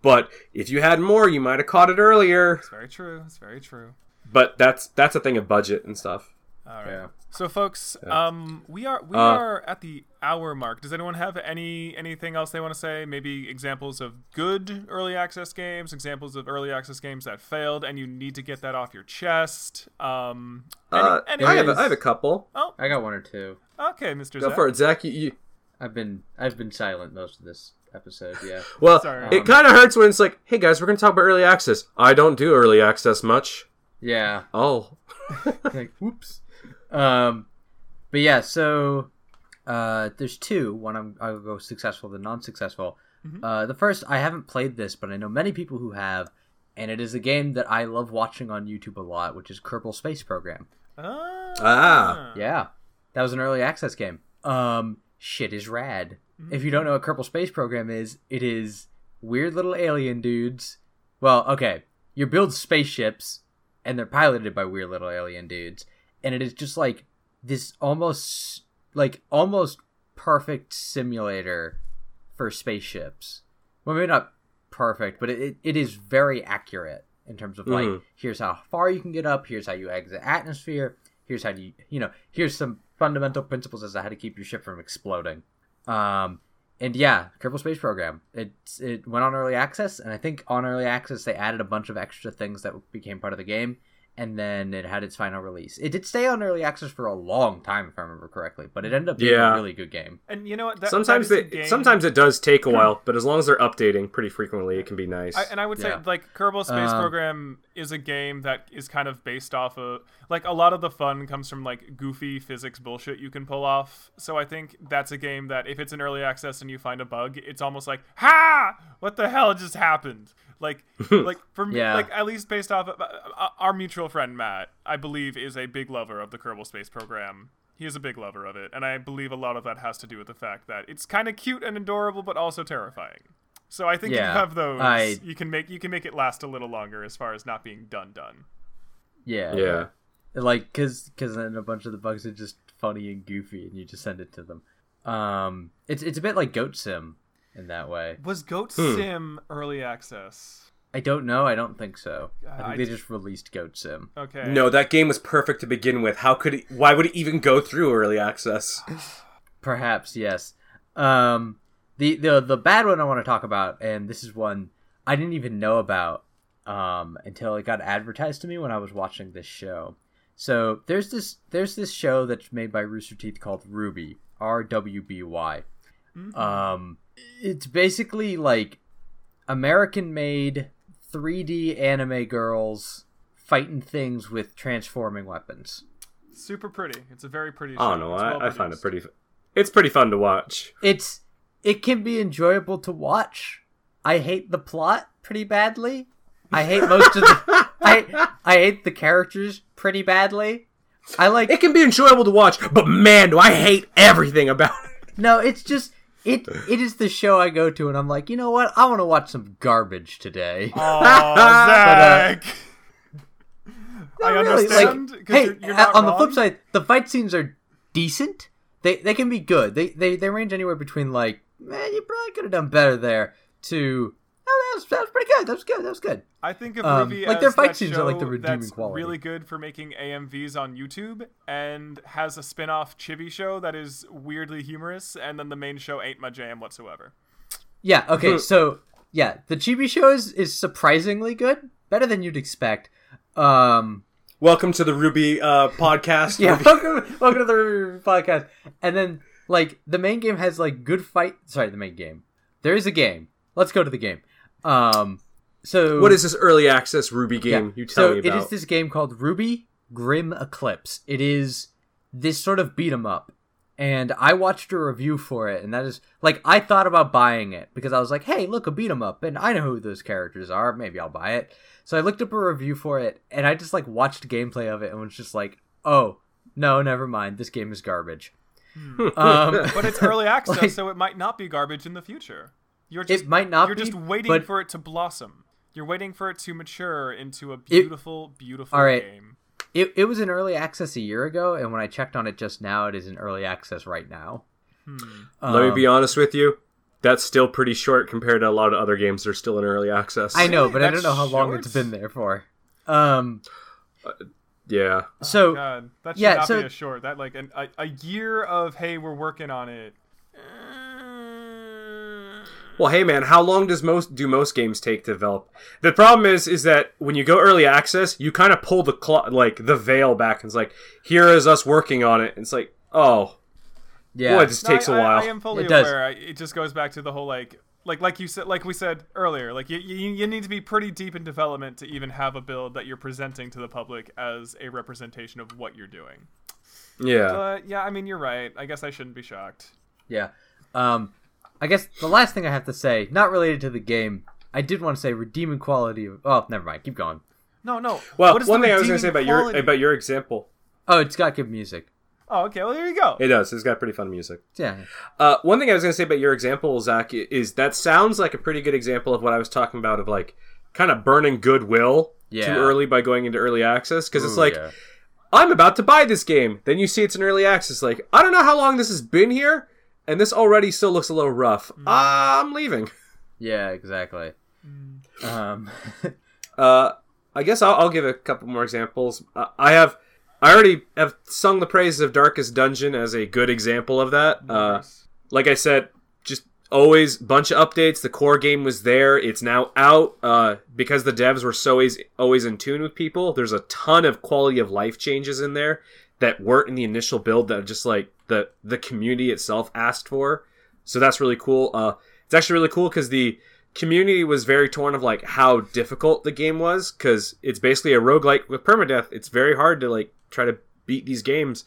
But if you had more, you might have caught it earlier. It's very true. It's very true. But that's that's a thing of budget and stuff. All right. Yeah. So, folks, um, we are we Uh, are at the hour mark. Does anyone have any anything else they want to say? Maybe examples of good early access games, examples of early access games that failed, and you need to get that off your chest. Um, any, Uh, I have a, I have a couple. oh, I got one or two. okay, Mr. Go Zach. for it, Zach. You, you, I've been I've been silent most of this episode. Yeah. well, Sorry. it Um, kind of hurts when it's like, hey guys, we're gonna talk about early access. I don't do early access much. Yeah. Oh, like, whoops. Um, but yeah, so uh, there's two. One I'm, I'll go successful, the non-successful. Uh, the first, I haven't played this, but I know many people who have, and it is a game that I love watching on YouTube a lot, which is Kerbal Space Program. Ah. Ah. Yeah, that was an early access game. Um, shit is rad. If you don't know what Kerbal Space Program is, it is weird little alien dudes. Well, okay, you build spaceships, and they're piloted by weird little alien dudes, and it is just like this almost like almost perfect simulator for spaceships. Well, maybe not perfect, but it, it, is very accurate in terms of like Mhm. here's how far you can get up, here's how you exit atmosphere, here's how you you know here's some fundamental principles as to how to keep your ship from exploding. Um, and yeah, Kerbal Space Program. It it went on early access, and I think on early access they added a bunch of extra things that became part of the game. And then it had its final release. It did stay on early access for a long time, if I remember correctly, but it ended up being Yeah. a really good game. And you know what? That, sometimes that is a they, sometimes it does take a while, but as long as they're updating pretty frequently, it can be nice. I, and I would say Yeah. like Kerbal Space Um, Program is a game that is kind of based off of like a lot of the fun comes from like goofy physics bullshit you can pull off. So I think that's a game that if it's in early access and you find a bug, it's almost like ha, what the hell just happened? Like like for me, Yeah. like at least based off of, uh, our mutual friend Matt, I believe is a big lover of the Kerbal Space Program. He is a big lover of it, and I believe a lot of that has to do with the fact that it's kind of cute and adorable, but also terrifying. So I think if you have those, I- you can make you can make it last a little longer as far as not being done done. Yeah, yeah. like because because then a bunch of the bugs are just funny and goofy, and you just send it to them. Um, it's it's a bit like Goat Sim in that way. Was Goat Hmm. Sim early access? I don't know. I don't think so. I think I they d- just released Goat Sim. Okay. No, that game was perfect to begin with. How could it? Why would it even go through early access? Perhaps yes. Um, the the the bad one I want to talk about, and this is one I didn't even know about um, until it got advertised to me when I was watching this show. So there's this there's this show that's made by Rooster Teeth called Ruby R W B Y. Um, it's basically like American made 3D anime girls fighting things with transforming weapons. Super pretty. It's a very pretty. I show. don't know. It's I, I find it pretty. f- It's pretty fun to watch. it's it can be enjoyable to watch. I hate the plot pretty badly. I hate most of the I I hate the characters pretty badly. I like It can be enjoyable to watch, but man, do I hate everything about it. no, it's just it it is the show I go to and I'm like, you know what? I want to watch some garbage today. Uh, Zach. Not I really, understand. Like, hey, you're, you're on the flip side, the fight scenes are decent. They they can be good. They they, they range anywhere between like, man, you probably could have done better there to oh, that was, that was pretty good. That was good. That was good. I think of Um, RWBY like, as their fight scenes are, like, the redeeming that's quality. really good for making AMVs on YouTube and has a spin-off chibi show that is weirdly humorous and then the main show ain't my jam whatsoever. Yeah. Okay. so yeah, the Chibi show is, is surprisingly good, better than you'd expect. Um, Welcome to the RWBY uh, podcast. yeah. RWBY- welcome, welcome to the RWBY podcast. And then like the main game has like good fight. Sorry, the main game. There is a game. Let's go to the game. Um, so What is this early access RWBY Yeah. game you tell so me about? it is this game called RWBY Grim Eclipse. It is this sort of beat 'em up. And I watched a review for it, and that is like I thought about buying it because I was like, "Hey, look, a beat 'em up," and I know who those characters are. Maybe I'll buy it. So I looked up a review for it, and I just like watched gameplay of it, and was just like, "Oh, no, never mind. This game is garbage." um, But it's early access, Like- so it might not be garbage in the future. You're just it might not you're be, just waiting but for it to blossom. You're waiting for it to mature into a beautiful, beautiful All right. game. it, it was in early access a year ago, and when I checked on it just now, it is in early access right now. Let me Um, be honest with you. That's still pretty short compared to a lot of other games that are still in early access. I know, Really? but I don't know how long short? it's been there for. Um, Yeah. so God, that should yeah, not so- be a short. That like an, a, a year of hey, we're working on it. Well, hey man, how long does most do most games take to develop? The problem is, is that when you go early access, you kind of pull the clo- like the veil back, and it's like, here is us working on it. And it's like, oh, yeah, boy, it just takes No, a I- I- while. I, am fully It does. aware. I, it just goes back to the whole like, like, like you said, like we said earlier, like you, you, you need to be pretty deep in development to even have a build that you're presenting to the public as a representation of what you're doing. yeah. But yeah, I mean, you're right. I guess I shouldn't be shocked. yeah. Um, I guess the last thing I have to say, not related to the game, I did want to say redeeming quality of. Oh, never mind. Keep going. No, no. Well, What is one thing I was going to say redeeming about your about your example, Oh, it's got good music. Oh, okay. Well, there you go. it does. It's got pretty fun music. Yeah. Uh, one thing I was going to say about your example, Zach, is that sounds like a pretty good example of what I was talking about of like kind of burning goodwill Yeah. too early by going into early access because it's like yeah. I'm about to buy this game. Then you see it's an early access. Like, I don't know how long this has been here, and this already still looks a little rough. I'm leaving. Yeah, exactly. Um, Uh, I guess I'll, I'll give a couple more examples. Uh, I have, I already have sung the praises of Darkest Dungeon as a good example of that. Uh, like I said, just always bunch of updates. The core game was there. It's now out uh, because the devs were so always always in tune with people. There's a ton of quality of life changes in there that weren't in the initial build that just like the the community itself asked for. So that's really cool. Uh, it's actually really cool because the community was very torn of like how difficult the game was because it's basically a roguelike with permadeath. It's very hard to like try to beat these games.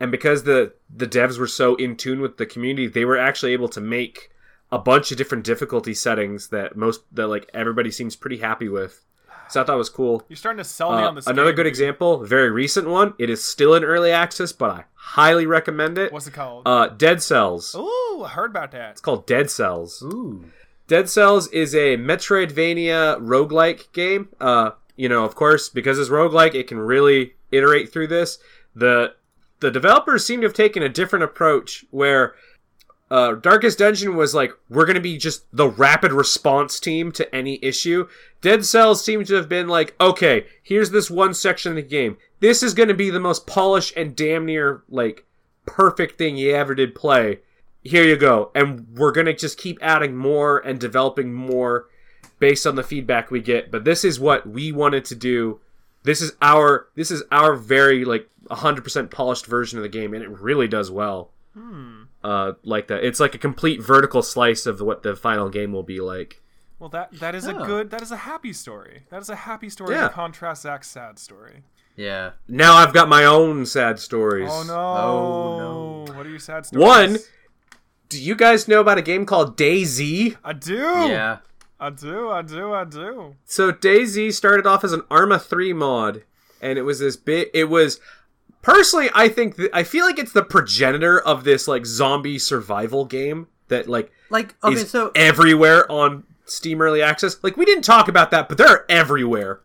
And because the the devs were so in tune with the community, they were actually able to make a bunch of different difficulty settings that most that like everybody seems pretty happy with. So I thought it was cool. You're starting to sell me Uh, on this. another game, good dude. example, very recent one. It is still in early access, but I highly recommend it. What's it called? Uh, Dead Cells. Ooh, I heard about that. It's called Dead Cells. Ooh. Dead Cells is a Metroidvania roguelike game. Uh, you know, of course, because it's roguelike, it can really iterate through this. The the developers seem to have taken a different approach where uh, Darkest Dungeon was like, we're going to be just the rapid response team to any issue. Dead Cells seemed to have been like, okay, here's this one section of the game. This is going to be the most polished and damn near like perfect thing you ever did play. Here you go. And we're going to just keep adding more and developing more based on the feedback we get. But this is what we wanted to do. This is our this is our very like 100% polished version of the game and it really does well uh, like that. It's like a complete vertical slice of what the final game will be like. Well, that that is a good. That is a happy story. That is a happy story Yeah. to contrast Zach's sad story. Yeah. Now I've got my own sad stories. Oh no! Oh, no! What are your sad stories? One, do you guys know about a game called DayZ? I do. Yeah. I do. I do. I do. So DayZ started off as an Arma 3 mod, and it was this bit. It was personally, I think, th- I feel like it's the progenitor of this like zombie survival game that like Like okay, is so everywhere on Steam Early Access. Like we didn't talk about that, but they're everywhere.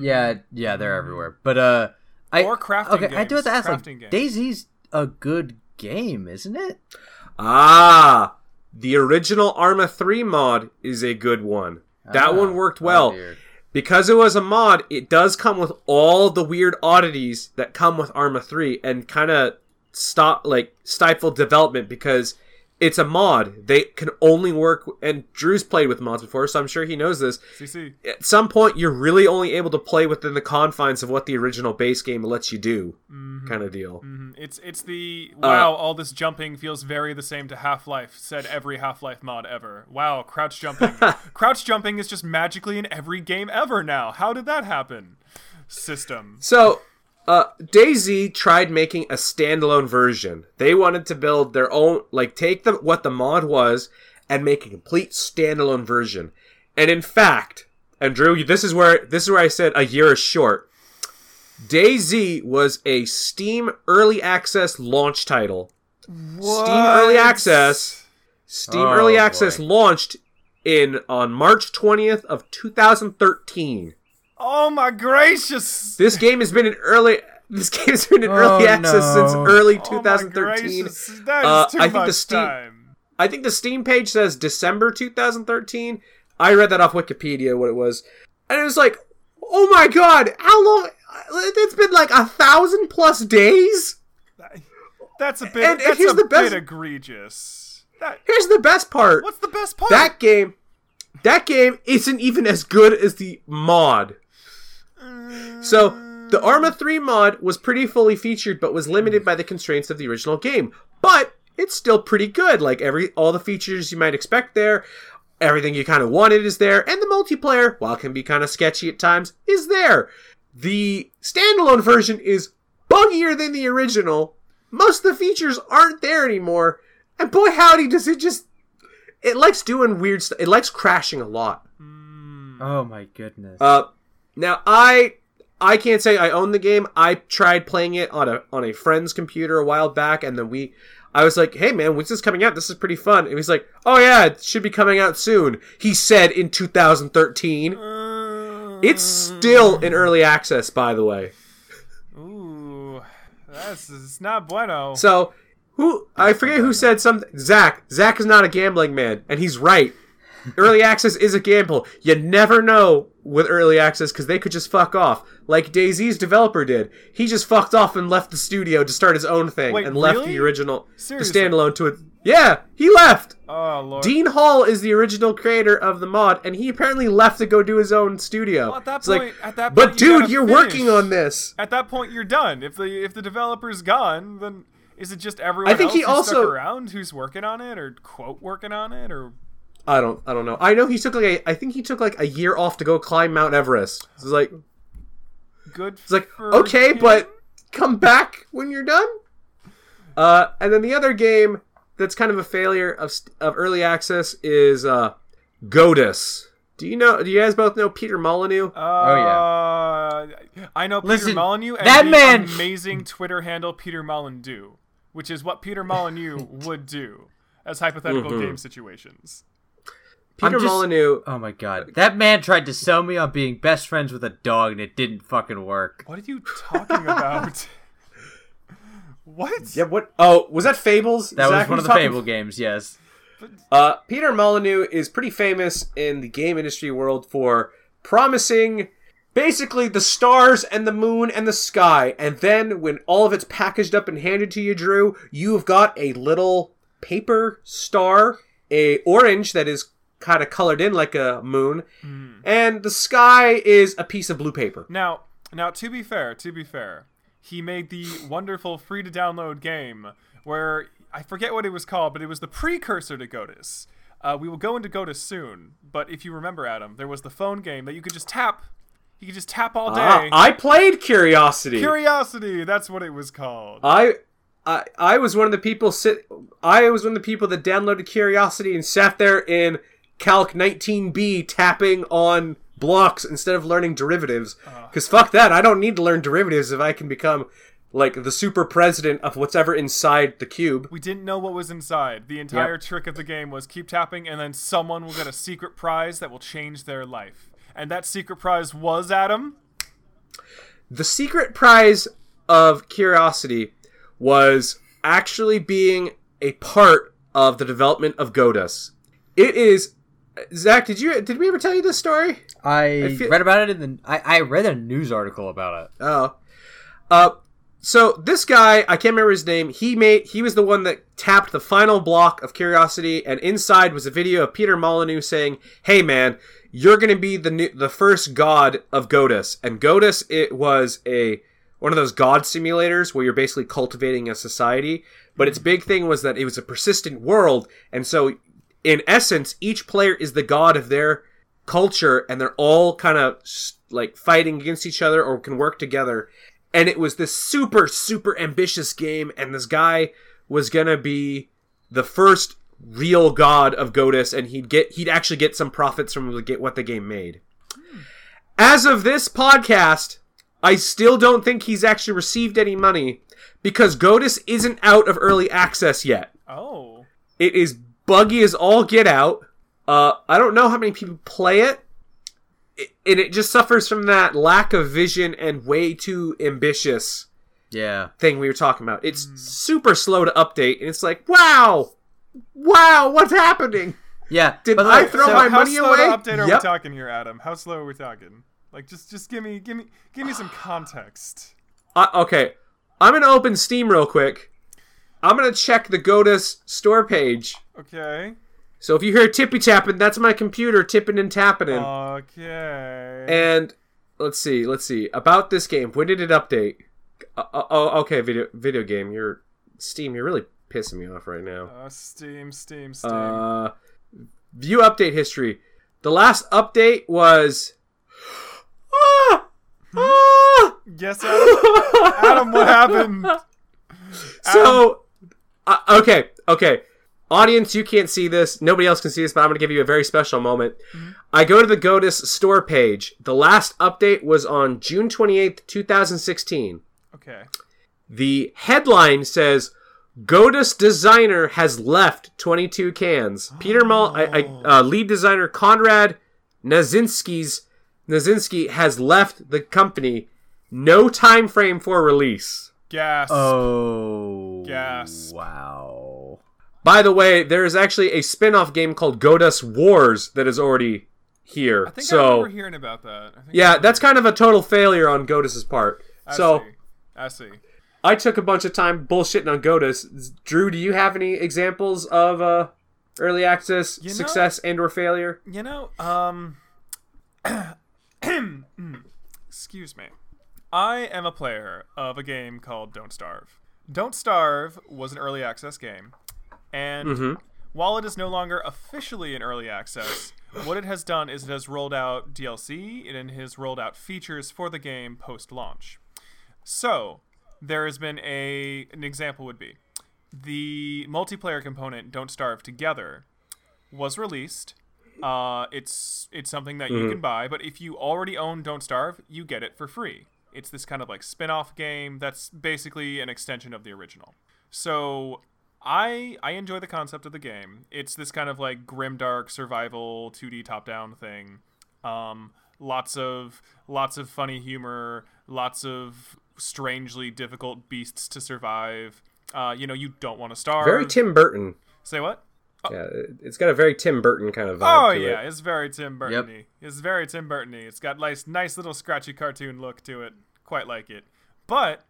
yeah, yeah, they're everywhere. But uh, I Or crafting Okay, I do have to games, ask. Like, games. DayZ's a good game, isn't it? Ah, the original Arma 3 mod is a good one. That Ah, one worked oh, well. dear. Because it was a mod, it does come with all the weird oddities that come with Arma 3 and kind of stop like stifle development because it's a mod. They can only work and Drew's played with mods before, so I'm sure he knows this. CC. At some point you're really only able to play within the confines of what the original base game lets you do. Kind of deal. Mhm. It's it's the Uh, wow. all this jumping feels very the same to Half Life. Said every Half Life mod ever. Wow, crouch jumping. crouch jumping is just magically in every game ever now. How did that happen? System. So, uh, DayZ tried making a standalone version. They wanted to build their own, like, take the what the mod was and make a complete standalone version. And in fact, and Drew, this is where this is where I said a year is short. DayZ was a Steam Early Access launch title. What? Steam Early Access. Steam Oh, Early boy. Access launched in on March 20th of 2013. Oh my gracious! This game has been in early. This game has been in early Oh, access since no. early Oh my 2013. gracious, That is Uh, I think the Steam- time. I think the Steam page says December 2013. I read that off Wikipedia what it was, and it was like, oh my god, how long? It's been like a thousand plus days. That's a bit. And that's here's a the best- bit egregious. That, Here's the best part. what's the best part? That game, that game isn't even as good as the mod. So the Arma 3 mod was pretty fully featured, but was limited by the constraints of the original game. But it's still pretty good. Like every all the features you might expect there, everything you kind of wanted is there, and the multiplayer, while it can be kind of sketchy at times, is there. The standalone version is buggier than the original. Most of the features aren't there anymore, and boy howdy does it just it likes doing weird stuff. It likes crashing a lot. Oh my goodness. Uh, now I I can't say I own the game. I tried playing it on a on a friend's computer a while back, and then we. I was like, "Hey man, when's this coming out? This is pretty fun." And he's like, "Oh yeah, it should be coming out soon." He said in 2013. It's still in early access, by the way. Ooh, that's it's not bueno. So who I forget who said something. Zach. Zach is not a gambling man, and he's right. Early access is a gamble. You never know with early access because they could just fuck off, like DayZ's developer did. He just fucked off and left the studio to start his own thing Wait, and left really? the original, Seriously? the standalone to it. Yeah, he left. Oh lord. Dean Hall is the original creator of the mod, and he apparently left to go do his own studio. Well, at that It's like, point, at that but you dude, you're finish. working on this. At that point, you're done. If the if the developer's gone, then is it just everyone I think else he also- stuck around who's working on it or quote working on it or I don't, I don't know. I know he took like, a, I think he took like a year off to go climb Mount Everest. It's like, good? it's like, for okay, him? but come back when you're done. Uh, and then the other game that's kind of a failure of of early access is uh, Godus. Do you know? Do you guys both know Peter Molyneux? Uh, oh yeah, I know Peter Listen, Molyneux and that the man- amazing Twitter handle Peter Molydeux, which is what Peter Molyneux would do as hypothetical Mhm. game situations. I'm Peter just- Molyneux. Oh my god. That man tried to sell me on being best friends with a dog and it didn't fucking work. What are you talking about? what? Yeah, what? Oh, was that Fables? That Zach, was one of the talking- Fable games, yes. Uh, Peter Molyneux is pretty famous in the game industry world for promising basically the stars and the moon and the sky, and then when all of it's packaged up and handed to you, Drew, you've got a little paper star, a orange that is kind of colored in like a moon, and the sky is a piece of blue paper. Now, now to be fair, to be fair, he made the wonderful free to download game where I forget what it was called, but it was the precursor to Godus. Uh, we will go into Godus soon, but if you remember, Adam, there was the phone game that you could just tap. You could just tap all day. Ah, I played Curiosity. Curiosity, that's what it was called. I, I, I was one of the people sit. I was one of the people that downloaded Curiosity and sat there in Calc 19b tapping on blocks instead of learning derivatives. Uh. Because fuck that, I don't need to learn derivatives if I can become like the super president of whatever inside the cube. we didn't know what was inside. The entire trick of the game was keep tapping, and then someone will get a secret prize that will change their life. And that secret prize was Adam. The secret prize of Curiosity was actually being a part of the development of Godus. It is. Zach, did you did we ever tell you this story? I, feel- read about it in the. I, I read a news article about it. Oh. Uh so this guy, I can't remember his name. He made he was the one that tapped the final block of Curiosity and inside was a video of Peter Molyneux saying, "Hey man, you're going to be the new, the first god of Godus." And Godus it was a one of those god simulators where you're basically cultivating a society, but its big thing was that it was a persistent world and so in essence each player is the god of their culture and they're all kind of like fighting against each other or can work together. And it was this super super ambitious game and this guy was gonna be the first real god of Godus and he'd get he'd actually get some profits from the, get what the game made. As of this podcast I still don't think he's actually received any money because Godus isn't out of early access yet. Oh. it is buggy as all get out. Uh, I don't know how many people play it. it, and it just suffers from that lack of vision and way too ambitious Yeah. thing we were talking about. It's super slow to update, and it's like, wow, wow, what's happening? Yeah. Did by I way, throw so- my How money slow away? to update are Yep. we talking here, Adam? How slow are we talking? Like, just just give me give me give me some context. Uh, okay, I'm gonna open Steam real quick. I'm gonna check the Godus store page. Okay. So if you hear tippy tapping, that's my computer tipping and tapping. in. Okay. And let's see, let's see about this game. When did it update? Uh, uh, oh, okay, video video game. You're Steam. You're really pissing me off right now. Uh, Steam, Steam, Steam. Uh, view update history. The last update was. Ah! Ah! yes, Adam. Adam, what happened? So, uh, okay, okay. Audience, you can't see this. Nobody else can see this, but I'm going to give you a very special moment. I go to the Godus store page. The last update was on June 28th, 2016. Okay. The headline says Godus designer has left 22cans. Peter Mol, I, I, uh, lead designer Konrad Narzynski's Narzynski has left the company. No time frame for release. Gas. Oh. Gas. Wow. By the way, there is actually a spin-off game called Godus Wars that is already here. I think I so remember hearing about that. I think yeah, that's kind of a total failure on Godus's part. I so see. I see. I took a bunch of time bullshitting on Godus. Drew, do you have any examples of uh, early access You know- success and or failure? You know, um, excuse me. I am a player of a game called Don't Starve. Don't Starve was an early access game, and Mm-hmm. while it is no longer officially in early access, what it has done is it has rolled out DLC and it has rolled out features for the game post launch. So, there has been a an example would be the multiplayer component Don't Starve Together was released. Uh, it's it's something that you can buy, but if you already own Don't Starve, you get it for free. It's this kind of like spin-off game that's basically an extension of the original. So I I enjoy the concept of the game. It's this kind of like grimdark survival 2D top-down thing. Um, lots of lots of funny humor, lots of strangely difficult beasts to survive. Uh, you know, you don't want to starve. Very Tim Burton. Say what? Yeah, it- it's got a very Tim Burton kind of vibe Oh to yeah, it. it's very Tim Yep. Burton-y. It's very Tim Burton-y. It's got nice, nice little scratchy cartoon look to it. Quite like it. But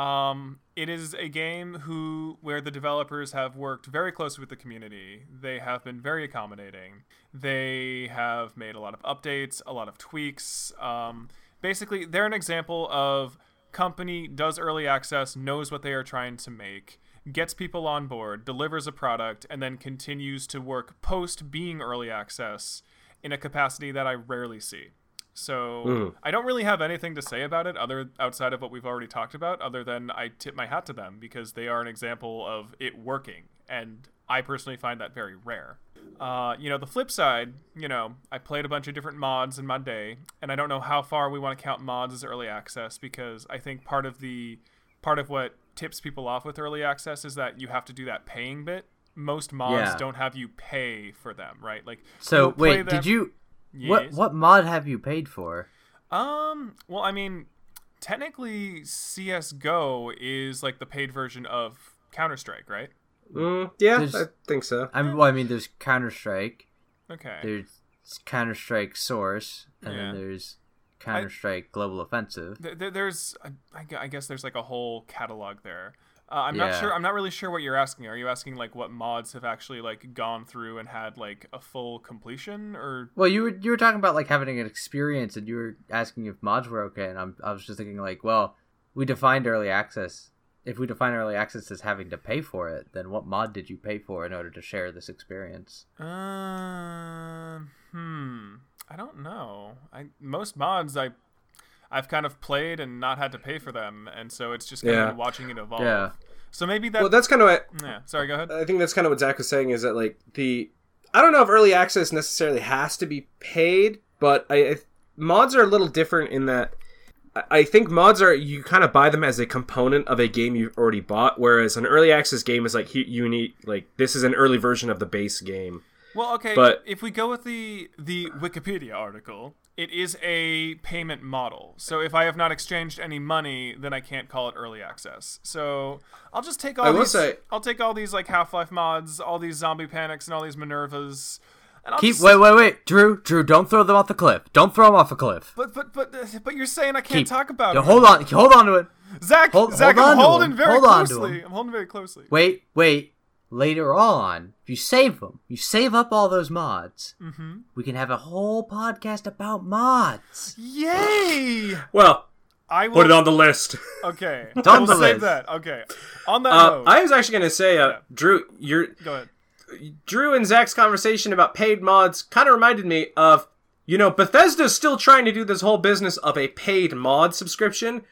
um, it is a game who where the developers have worked very closely with the community. They have been very accommodating. They have made a lot of updates, a lot of tweaks. Um, basically, they're an example of company does early access, knows what they are trying to make, gets people on board, delivers a product, and then continues to work post being early access in a capacity that I rarely see. So I don't really have anything to say about it other outside of what we've already talked about, other than I tip my hat to them because they are an example of it working, and I personally find that very rare. Uh, you know, the flip side, you know, I played a bunch of different mods in my day, and I don't know how far we want to count mods as early access because I think part of the part of what tips people off with early access is that you have to do that paying bit. Most mods Yeah. don't have you pay for them, right? Like, So wait, them- did you? What Yes. what mod have you paid for? Um, well, I mean, technically, CS:GO is like the paid version of Counter Strike, right? Mm, yeah, There's- I think so. I mean, well, I mean, there's Counter Strike, Okay. there's Counter Strike Source, and Yeah. then there's Counter Strike Global Offensive. Th- th- there's, I- I I guess, there's like a whole catalog there. Uh, I'm not sure. I'm not really sure what you're asking. Are you asking like what mods have actually like gone through and had like a full completion, or Well, you were you were talking about like having an experience, and you were asking if mods were okay, and I'm I was just thinking like, well, we defined early access. If we define early access as having to pay for it, then what mod did you pay for in order to share this experience? Um, hmm. I don't know. I most mods I, I've kind of played and not had to pay for them, and so it's just kind Yeah. of watching it evolve. Yeah. So maybe that. Well, that's kind of what yeah. Sorry. Go ahead. I think that's kind of what Zach was saying is that like the I don't know if early access necessarily has to be paid, but I, I mods are a little different in that I- I think mods are you kind of buy them as a component of a game you've already bought, whereas an early access game is like you need like this is an early version of the base game. Well, okay. But- if we go with the the Wikipedia article, it is a payment model. So if I have not exchanged any money, then I can't call it early access. So I'll just take all I will these. say- I'll take all these like Half Life mods, all these Zombie Panics, and all these Minervas. And I'll Keep just, wait wait wait, Drew Drew, don't throw them off the cliff. Don't throw them off a cliff. But but but but you're saying I can't Keep- talk about it. hold on, hold on to it. Zach. Hold- Zach, hold I'm holding very Hold closely. I'm holding very closely. Wait wait. Later on, if you save them, you save up all those mods. Mm-hmm. We can have a whole podcast about mods. Yay! Well, I will put it on the list. Okay. It's on we'll the save list. that. Okay. On that Uh, note, I was actually going to say, uh, Yeah. Drew, you're go ahead. Drew and Zach's conversation about paid mods kind of reminded me of, you know, Bethesda's still trying to do this whole business of a paid mod subscription.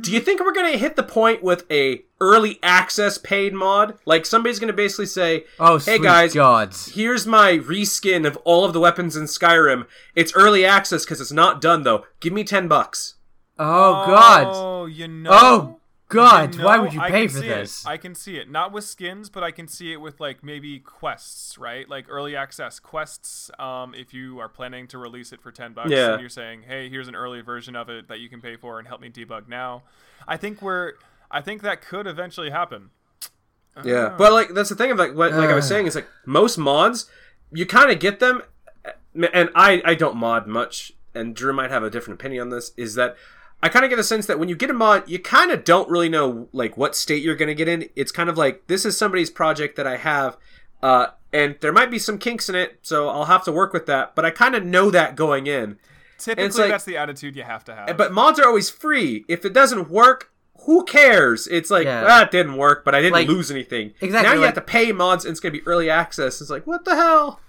Do you think we're going to hit the point with a early access paid mod? Like somebody's going to basically say, Oh, "Hey guys, gods! here's my reskin of all of the weapons in Skyrim. It's early access because it's not done though. Give me 10 bucks." Oh God! Oh, you oh, know. Oh gods! You Why would you pay for see it. this? I can see it. Not with skins, but I can see it with like maybe quests, right? Like early access quests. Um, if you are planning to release it for ten bucks, Yeah. and you're saying, "Hey, here's an early version of it that you can pay for and help me debug now." I think we're. I think that could eventually happen. Yeah, but like that's the thing of like what like I was saying is like most mods you kind of get them, and I I don't mod much, and Drew might have a different opinion on this. Is that I kind of get a sense that when you get a mod, you kind of don't really know like what state you're going to get in. It's kind of like this is somebody's project that I have, uh, and there might be some kinks in it, so I'll have to work with that. But I kind of know that going in. Typically, like- that's the attitude you have to have. But mods are always free. If it doesn't work, who cares? It's like Yeah. ah, it didn't work, but I didn't Like- lose anything. Exactly, Now you like- have to pay mods, and it's going to be early access. It's like what the hell?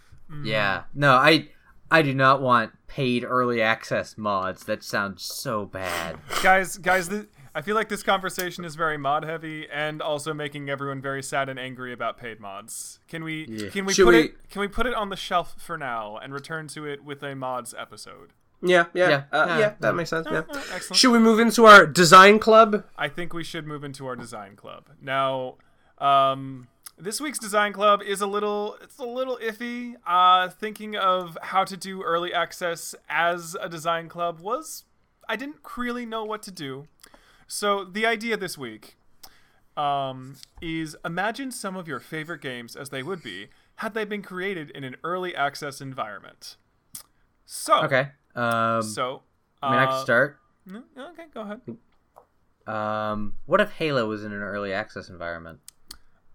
Yeah. No, I I do not want paid early access mods. That sounds so bad. guys, guys, th- I feel like this conversation is very mod heavy and also making everyone very sad and angry about paid mods. Can we Yeah. can we Should put we- it can we put it on the shelf for now and return to it with a mods episode? Yeah, yeah, Yeah. uh, Yeah. yeah. That makes sense. Yeah. Excellent. Should we move into our design club? I think we should move into our design club. Now, um, this week's design club is a little it's a little iffy. Uh, thinking of how to do early access as a design club was I didn't really know what to do. So the idea this week um, is imagine some of your favorite games as they would be had they been created in an early access environment. So Okay. Um, so I mean, I uh, can start. mm, Okay, go ahead. Um, what if Halo was in an early access environment?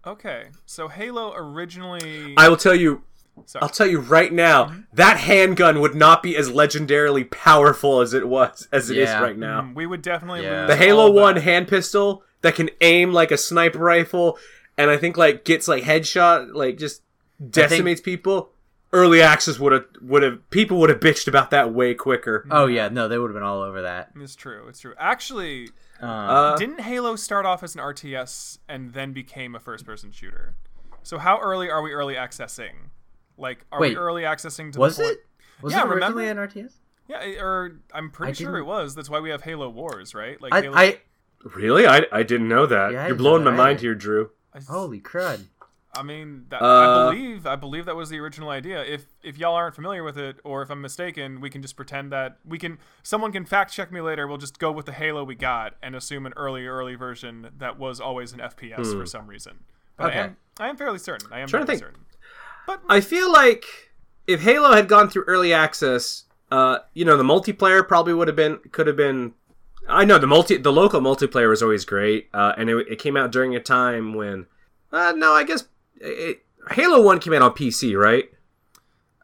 Okay, so Halo originally. I will tell you. Sorry. I'll tell you right now. That handgun would not be as legendarily powerful as it was as it is Yeah. right now. Mm, we would definitely Yeah. lose. The Halo all One that. hand pistol that can aim like a sniper rifle, and I think like gets like headshot, like just decimates people. Early access would have would have people would have bitched about that way quicker. Oh yeah, no, they would have been all over that. It's true. It's true. Actually, Um, Uh, didn't Halo start off as an RTS and then became a first-person shooter? So how early are we early accessing? Like, are Wait, we early accessing to was the point? it? Was Yeah, it originally remember? an RTS? Yeah, or I'm pretty I sure didn't- it was. That's why we have Halo Wars, right? Like I, Halo. I really, I, I didn't know that. Yeah, I You're blowing my mind either. here, Drew. I- holy crud! I mean, that, Uh, I believe I believe that was the original idea. If if y'all aren't familiar with it, or if I'm mistaken, we can just pretend that we can. Someone can fact check me later. We'll just go with the Halo we got and assume an early early version that was always an FPS for some reason. But Okay. I am I am fairly certain. I am Trying to fairly think. certain. But I feel like if Halo had gone through early access, uh, you know, the multiplayer probably would have been could have been. I know the multi the local multiplayer was always great, uh, and it, it came out during a time when. Uh, no, I guess it, Halo One came out on PC, right?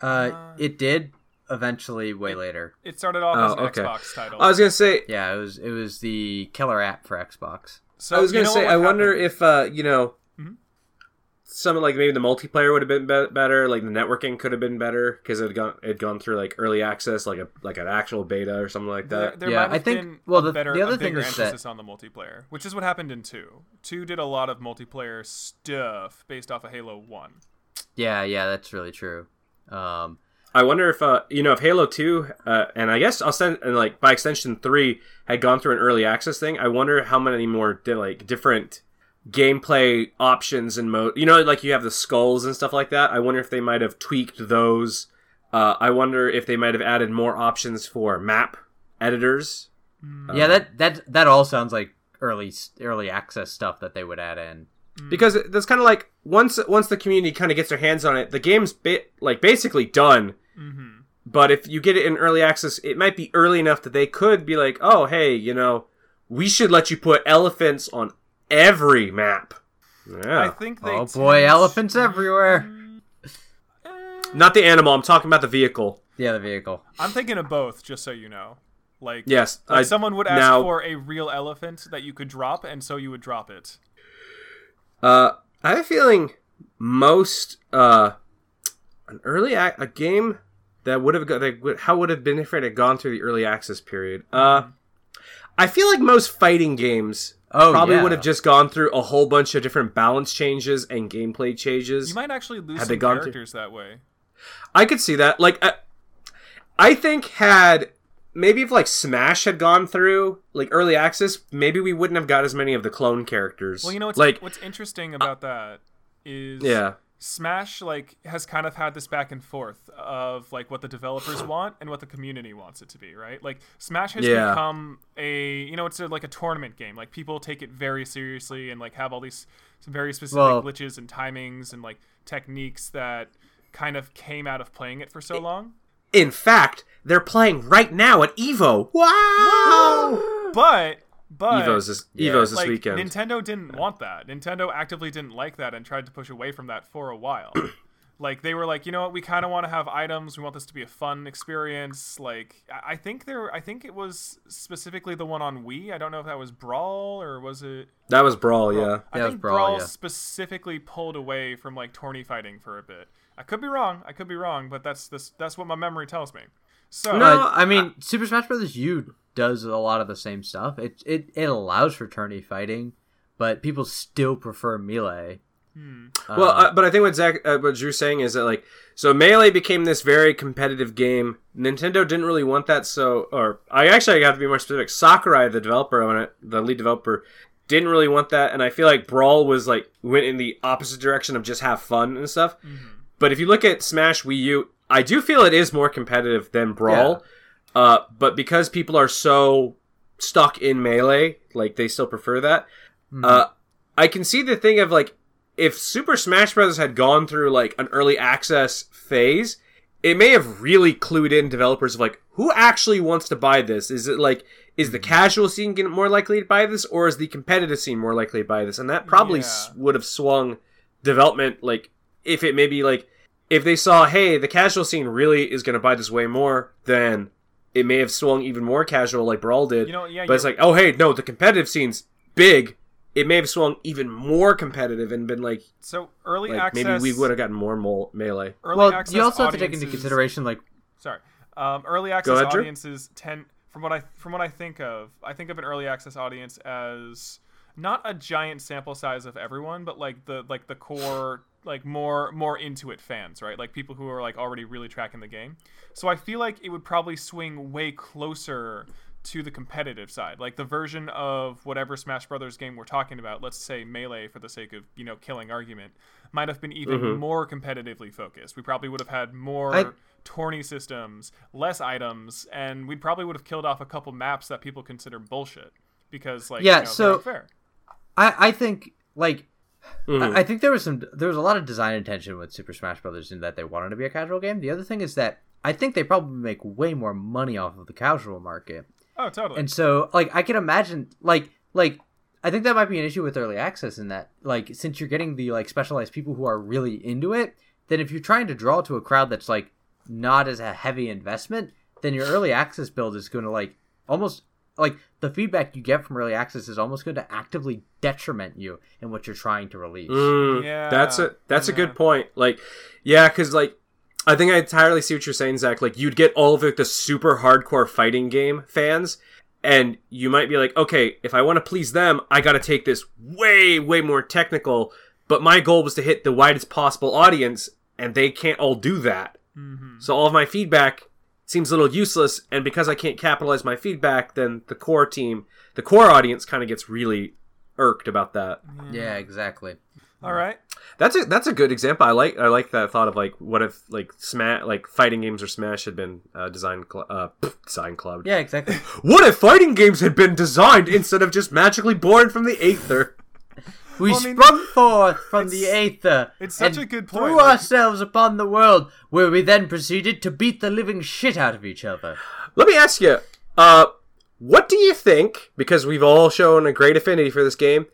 Uh, it did eventually way later. it started off Oh, as an okay. Xbox title. I was gonna say. Yeah, it was it was the killer app for Xbox. so I was gonna say. I would wonder if uh, you know. Mhm. Some like maybe the multiplayer would have been be- better, like the networking could have been better because it had gone it gone through like early access, like a like an actual beta or something like that. there Yeah, might have I think- been well, the- better, the other thing bigger is that- emphasis on the multiplayer, which is what happened in two. Two did a lot of multiplayer stuff based off of Halo One. Yeah, yeah, that's really true. Um, I wonder if uh you know if Halo Two uh, and I guess I'll send and like by extension three had gone through an early access thing. I wonder how many more di- like different gameplay options and mode. You know, like you have the skulls and stuff like that. I wonder if they might have tweaked those. Uh, I wonder if they might have added more options for map editors. yeah, that that that all sounds like early early access stuff that they would add in. because that's kind of like once once the community kind of gets their hands on it, the game's ba- like basically done. Mm-hmm. But if you get it in early access, it might be early enough that they could be like, "Oh, hey, you know, we should let you put elephants on every map." I Yeah, think they. Oh boy, tend- elephants everywhere. Eh, not the animal. I'm talking about the vehicle. Yeah, the vehicle. I'm thinking of both, just so you know. Like, Yes, like I- someone would ask now- for a real elephant that you could drop, and so you would drop it. Uh, I have a feeling most uh, an early ac- a game that would have got that would, how would have been if it had gone through the early access period. Uh, I feel like most fighting games Oh, probably yeah. would have just gone through a whole bunch of different balance changes and gameplay changes. You might actually lose Had some they gone through- characters that way. I could see that. Like, uh, I think had maybe if like Smash had gone through like early access, maybe we wouldn't have got as many of the clone characters. Well, you know what's like what's interesting about that is yeah. Smash like has kind of had this back and forth of like what the developers want and what the community wants it to be, right? Like Smash has Yeah. become a you know it's a, like a tournament game. Like people take it very seriously and like have all these some very specific Well- glitches and timings and like techniques that kind of came out of playing it for so long. In fact, they're playing right now at Evo. Wow! but but Evo's this Yeah. Evo's this like weekend. Nintendo didn't want that. Nintendo actively didn't like that and tried to push away from that for a while. like they were like, you know what, we kind of want to have items. We want this to be a fun experience. Like I I think there, I think it was specifically the one on Wii. I don't know if that was Brawl or was it. that was Brawl, yeah. I Yeah, was think Brawl, Brawl, yeah. specifically pulled away from like tourney fighting for a bit. I could be wrong. I could be wrong, but that's this. That's what my memory tells me. So No, But, I mean, Super Smash Bros. U does a lot of the same stuff. It it, it allows for tourney fighting, but people still prefer melee. hmm. Well, Uh, uh, but I think what Zach, uh, what Drew's saying is that like, so melee became this very competitive game. Nintendo didn't really want that, so or I actually have to be more specific. Sakurai, the developer on it, the lead developer, didn't really want that, and I feel like Brawl was like went in the opposite direction of just have fun and stuff. But if you look at Smash Wii U, I do feel it is more competitive than Brawl. Uh, but because people are so stuck in melee, like they still prefer that. Uh, I can see the thing of like if Super Smash Bros. had gone through like an early access phase, it may have really clued in developers of like who actually wants to buy this. Is it like is the casual scene more likely to buy this, or is the competitive scene more likely to buy this? And that probably s Yeah. would have swung development like if it maybe like if they saw hey the casual scene really is going to buy this way more then it may have swung even more casual like brawl did You know, yeah, but it's like oh hey no the competitive scene's big it may have swung even more competitive and been like, so early like access. maybe we would have gotten more mole- melee. Early well, access you also have to take into audiences- consideration like Sorry. Um, early access ahead, audiences tend, from what I from what I think of, I think of an early access audience as not a giant sample size of everyone, but like the like the core like more more into it fans, right? Like people who are like already really tracking the game. So I feel like it would probably swing way closer to the competitive side. Like the version of whatever Smash Brothers game we're talking about, let's say Melee for the sake of, you know, killing argument, might have been even mm-hmm. more competitively focused. We probably would have had more I- tourney systems, less items, and we probably would have killed off a couple maps that people consider bullshit because like Yeah, you know, so- they're. I I think like Mhm. I, I think there was some there was a lot of design intention with Super Smash Brothers in that they wanted to be a casual game. The other thing is that I think they probably make way more money off of the casual market. Oh, totally. And so like I can imagine like like I think that might be an issue with early access in that like since you're getting the like specialized people who are really into it, then if you're trying to draw to a crowd that's like not as a heavy investment, then your early access build is going to like almost like the feedback you get from early access is almost going to actively detriment you in what you're trying to release. Mm, Yeah, that's a that's a good point. Like, yeah, because like I think I entirely see what you're saying, Zach. Like, you'd get all of like, the super hardcore fighting game fans, and you might be like, okay, if I want to please them, I got to take this way way more technical. But my goal was to hit the widest possible audience, and they can't all do that. Mhm. So all of my feedback seems a little useless, and because I can't capitalize my feedback, then the core team, the core audience, kind of gets really irked about that. Yeah, exactly. All right. That's a that's a good example. I like I like that thought of like what if like smash like fighting games or Smash had been uh, designed cl- uh design cloud. Yeah, exactly. What if fighting games had been designed instead of just magically born from the aether? We Well, I mean, sprung forth from the aether. it's such and a good point, Threw like- ourselves upon the world, where we then proceeded to beat the living shit out of each other. Let me ask you, uh, what do you think? Because we've all shown a great affinity for this game.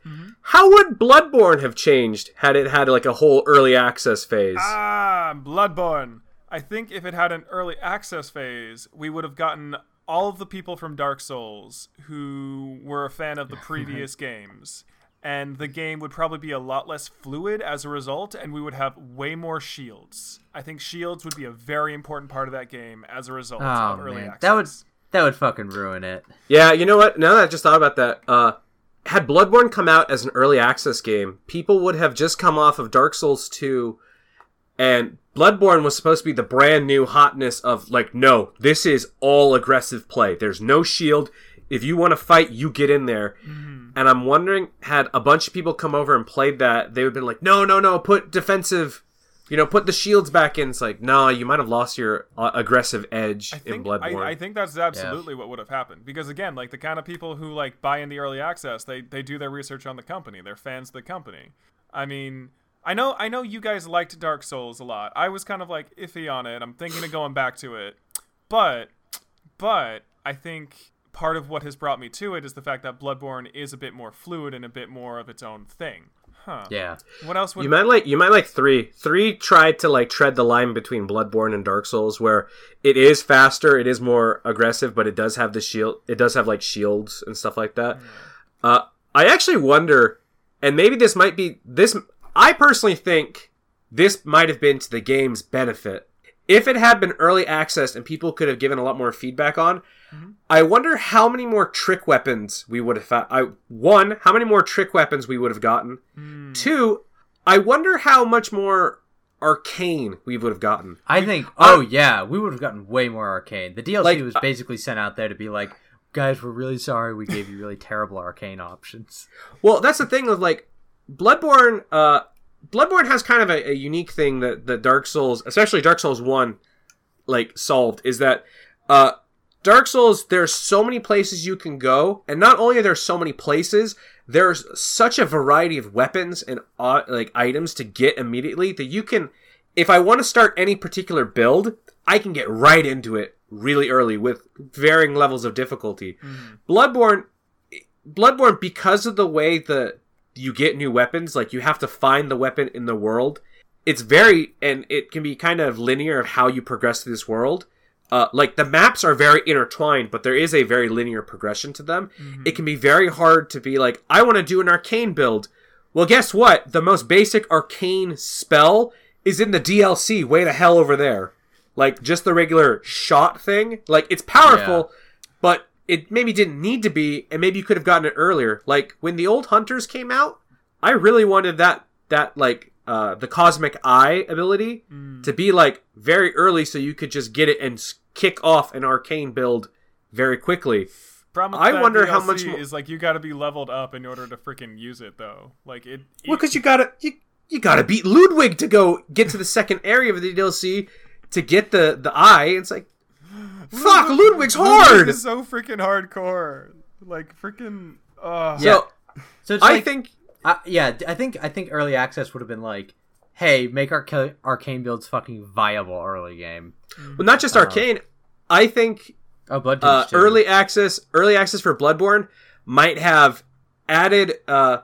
How would Bloodborne have changed had it had like a whole early access phase? Ah, Bloodborne. I think if it had an early access phase, we would have gotten all of the people from Dark Souls who were a fan of the previous games. And the game would probably be a lot less fluid as a result, and we would have way more shields. I think shields would be a very important part of that game as a result Oh of early man, access. that would that would fucking ruin it. Yeah, you know what? Now that I just thought about that, uh, had Bloodborne come out as an early access game, people would have just come off of Dark Souls 2, and Bloodborne was supposed to be the brand new hotness of, like, no, this is all aggressive play. There's no shield. If you want to fight, you get in there. And I'm wondering, had a bunch of people come over and played that, they would have been like, no, no, no, put defensive. You know, put the shields back in. It's like, no, you might have lost your uh, aggressive edge I in think, Bloodborne. I, I think that's absolutely what would have happened because again, like the kind of people who like buy in the early access, they they do their research on the company. They're fans of the company. I mean, I know I know you guys liked Dark Souls a lot. I was kind of like iffy on it. I'm thinking of going back to it, but but I think part of what has brought me to it is the fact that Bloodborne is a bit more fluid and a bit more of its own thing. Huh. Yeah. What else would You might like you might like three. Three tried to like tread the line between Bloodborne and Dark Souls, where it is faster, it is more aggressive, but it does have the shield. It does have like shields and stuff like that. Uh, I actually wonder, and maybe this might be this. I personally think this might have been to the game's benefit if it had been early access and people could have given a lot more feedback on. I wonder how many more trick weapons we would have found. I one, how many more trick weapons we would have gotten. Two, I wonder how much more arcane we would have gotten. I think. Oh yeah, we would have gotten way more arcane. The DLC Like, was uh, basically sent out there to be like, guys, we're really sorry we gave you really terrible arcane options. Well, that's the thing with like Bloodborne. Uh, Bloodborne has kind of a, a unique thing that that Dark Souls, especially Dark Souls One, like solved is that uh, Dark Souls. There's so many places you can go, and not only are there so many places, there's such a variety of weapons and uh, like items to get immediately that you can. If I want to start any particular build, I can get right into it really early with varying levels of difficulty. Bloodborne Bloodborne, because of the way that you get new weapons, like you have to find the weapon in the world. It's very, and it can be kind of linear of how you progress through this world. Uh, like the maps are very intertwined, but there is a very linear progression to them. It can be very hard to be like, I want to do an arcane build. Well, guess what? The most basic arcane spell is in the DLC, way the hell over there. Like just the regular shot thing. Like it's powerful, but it maybe didn't need to be, and maybe you could have gotten it earlier. Like when the old hunters came out, I really wanted that that like uh, the cosmic eye ability to be like very early, so you could just get it and kick off an arcane build very quickly. Problem I wonder how much mo- is like you got to be leveled up in order to freaking use it though. Like it. Well, because you gotta you, you gotta beat Ludwig to go get to the second area of the DLC to get the the eye. It's like fuck, Ludwig's hard. It's so freaking hardcore. Like freaking. Uh, Yeah. So So it's I like, think uh, yeah, I think I think early access would have been like, hey, make our arca- arcane builds fucking viable early game. well, not just arcane. I think Oh, blood uh, too. early access early access for bloodborne might have added uh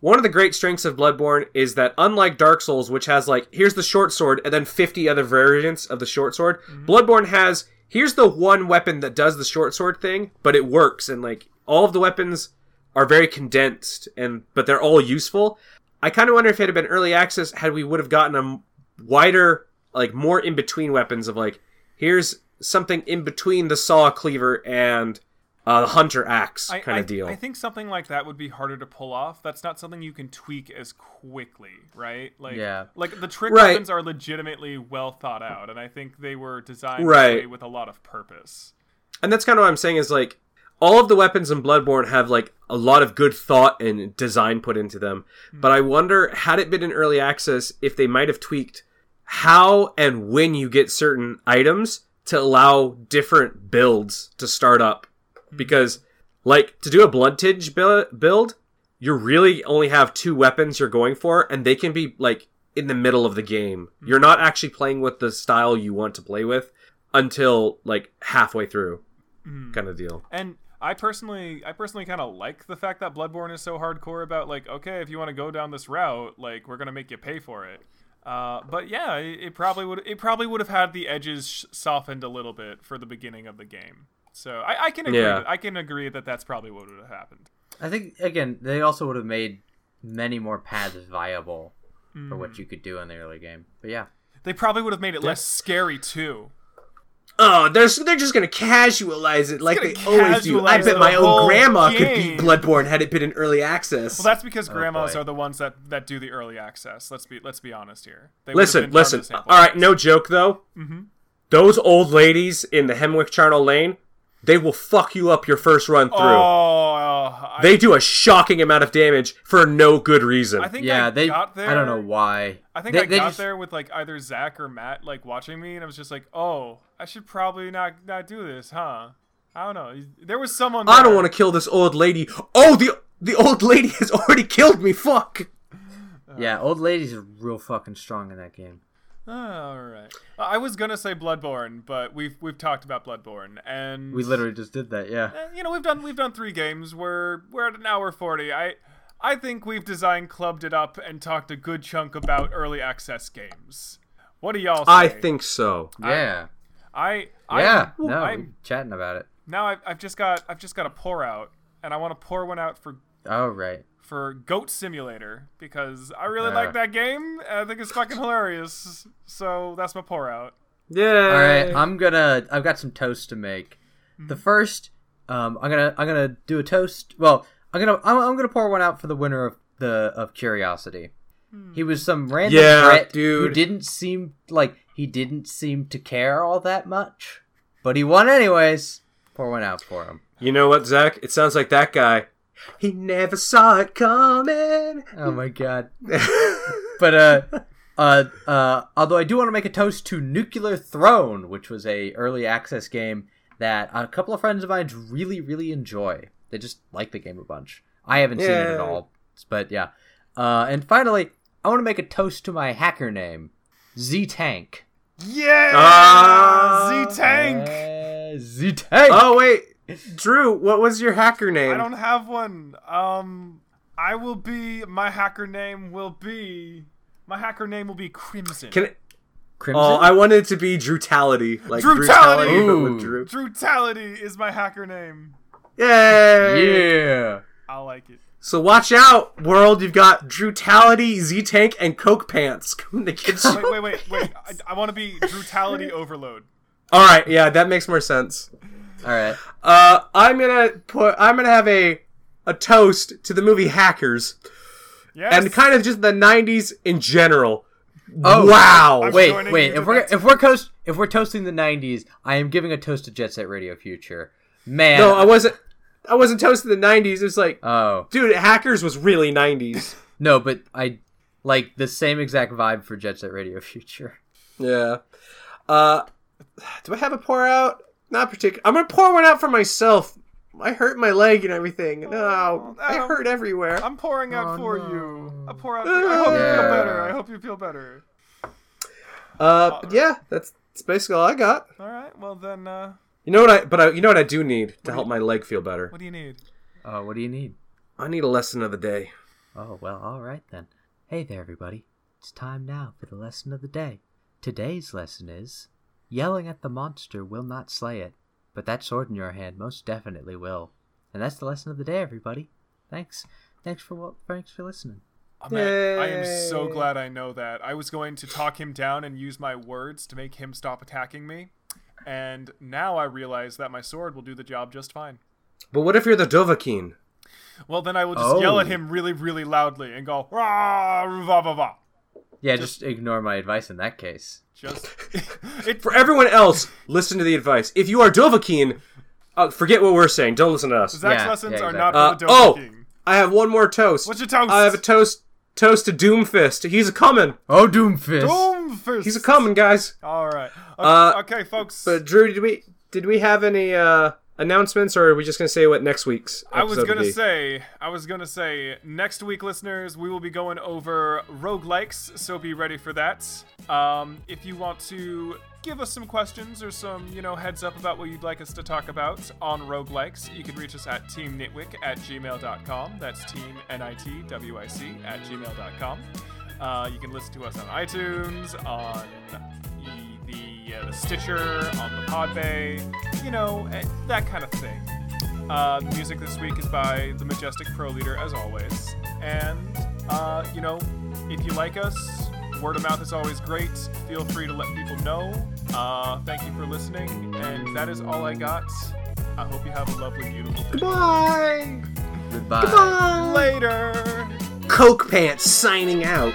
one of the great strengths of bloodborne is that unlike dark souls which has like here's the short sword and then 50 other variants of the short sword bloodborne has here's the one weapon that does the short sword thing but it works and like all of the weapons are very condensed and but they're all useful. I kind of wonder if it had been early access had we would have gotten a wider like more in between weapons of like here's something in between the saw cleaver and uh, the hunter axe I, kind I- of deal. I think something like that would be harder to pull off. That's not something you can tweak as quickly, right? Like, Yeah. like the trick Right. weapons are legitimately well thought out, and I think they were designed Right. with a lot of purpose. and that's kind of what I'm saying is like all of the weapons in Bloodborne have like a lot of good thought and design put into them. But I wonder had it been in early access if they might have tweaked how and when you get certain items to allow different builds to start up because like to do a blood tinge build you really only have two weapons you're going for and they can be like in the middle of the game you're not actually playing with the style you want to play with until like halfway through kind of deal And I personally, I personally kind of like the fact that Bloodborne is so hardcore about like, okay, if you want to go down this route, like we're gonna make you pay for it. Uh, but yeah, it, it probably would, it probably would have had the edges softened a little bit for the beginning of the game. So I, I can agree, Yeah. with- I can agree that that's probably what would have happened. I think again they also would have made many more paths viable for Mm. what you could do in the early game. But yeah, They probably would have made it less scary too. oh they're, they're just gonna casualize it like they always do i bet my whole own grandma could game. beat bloodborne had it been in early access Well, that's because grandmas boy. are the ones that, that do the early access. Let's be let's be honest here. They Listen, been part of listen. All right, no joke though. Mm-hmm. Those old ladies in the Hemwick Charnel Lane, they will fuck you up your first run through. Oh, I, they do a shocking amount of damage for no good reason. I think yeah, I they. got there. I don't know why. I think they, I they got just- there with like either Zach or Matt like watching me, and I was just like, "Oh, I should probably not not do this, huh?" I don't know. There was someone. I don't want to kill this old lady. Oh, the the old lady has already killed me. Fuck. Yeah, old ladies are real fucking strong in that game. All right. Uh, I was gonna say Bloodborne, but we've we've talked about Bloodborne, and We literally just did that, yeah. You know we've done we've done three games. We're we're at an hour forty. I I think we've designed clubbed it up and talked a good chunk about early access games. What do y'all say? I think so. Yeah. I, I yeah. No, I'm, we chatting about it. now I've, I've just got I've just got a pour out, and I want to pour one out for Oh, right. For Goat Simulator because I really Uh. like that game. I think it's fucking hilarious. So that's my pour out. Yeah. All right, I'm gonna. I've got some toast to make. The first, um, I'm gonna. I'm gonna do a toast. Well, I'm gonna. I'm, I'm gonna pour one out for the winner of the of Curiosity. He was some random Yeah, Brit dude. who didn't seem like he didn't seem to care all that much, but he won anyways. Pour one out for him. You know what, Zach? It sounds like that guy. He never saw it coming. Oh my god. but uh uh uh although I do want to make a toast to Nuclear Throne, which was a early access game that a couple of friends of mine really really enjoy. They just like the game a bunch. I haven't seen it at all, but yeah. Uh and finally, I want to make a toast to my hacker name, Z Tank. Yeah, Ah. Z Tank. Z Tank. oh wait, Drew, what was your hacker name? I don't have one. Um, I will be. My hacker name will be. My hacker name will be Crimson. Can Crimson. oh, I wanted it to be Drutality, like Drutality! Brutality, but Ooh. with Drew. Drutality is my hacker name. Yay! yeah. I like it. So watch out, world! You've got Drutality, Z Tank, and Coke Pants coming to get you. Wait, wait, wait, wait. I, I want to be Drutality Overload. All right, yeah, that makes more sense. All right. Uh, I'm gonna put. I'm gonna have a a toast to the movie Hackers Yes. and kind of just the '90s in general. Oh. wow! I'm Wait, wait. If we're that if we're coast if we're toasting the '90s, I am giving a toast to Jet Set Radio Future. Man. no, I wasn't. I wasn't toasting the '90s. It's like, oh dude, Hackers was really '90s. no, but I like the same exact vibe for Jet Set Radio Future. Yeah. Uh, do I have a pour out? Not particular. I'm gonna pour one out for myself. I hurt my leg and everything. No, I um, hurt everywhere. I'm pouring out Oh, for no. you. I pour out. For you. I hope you feel better. I hope you feel better. Uh, but yeah, that's that's basically all I got. All right. Well then, uh, You know what I? But I, you know what I do need to help my leg feel better. what do you need? Oh, what do you need? I need a lesson of the day. Oh well, all right then. Hey there, everybody. It's time now for the lesson of the day. Today's lesson is: yelling at the monster will not slay it, but that sword in your hand most definitely will. And that's the lesson of the day, everybody. Thanks. Thanks for what? Thanks for listening. Oh, man, I am so glad I know that. I was going to talk him down and use my words to make him stop attacking me. And now I realize that my sword will do the job just fine. But what if you're the Dovahkiin? Well, then I will just yell at Oh. him really, really loudly and go, rah, va, va, va. Yeah, just ignore my advice in that case. Just, it, For everyone else, listen to the advice. If you are Dovahkiin, uh, forget what we're saying. Don't listen to us. Zach's Yeah, lessons yeah, are not for the Uh, Dota oh! King. I have one more toast. What's your toast? I have a toast. Toast to Doomfist. He's a coming. Oh, Doomfist! Doomfist. He's a coming, guys. All right. Okay, Uh, okay, folks. But Drew, did we did we have any uh, announcements, or are we just gonna say what next week's? I was gonna be? say, I was gonna say, next week, listeners, we will be going over roguelikes, so be ready for that. Um, if you want to give us some questions or some, you know, heads up about what you'd like us to talk about on roguelikes, you can reach us at teamnitwic at gmail.com. That's team N-I-T-W-I-C at gmail.com. Uh, you can listen to us on iTunes, on the, the, uh, the Stitcher, on the Podbay, you know, eh, that kind of thing. Uh, the music this week is by the Majestic Pro Leader, as always. And, uh, you know, if you like us, word of mouth is always great. Feel free to let people know. Uh, thank you for listening. And that is all I got. I hope you have a lovely, beautiful day. Goodbye. Goodbye. Goodbye. Later! Coke Pants signing out.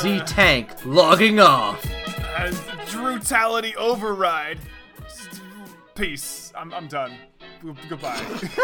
Z Tank logging off. Drutality Override. Peace. I'm, I'm done. Goodbye.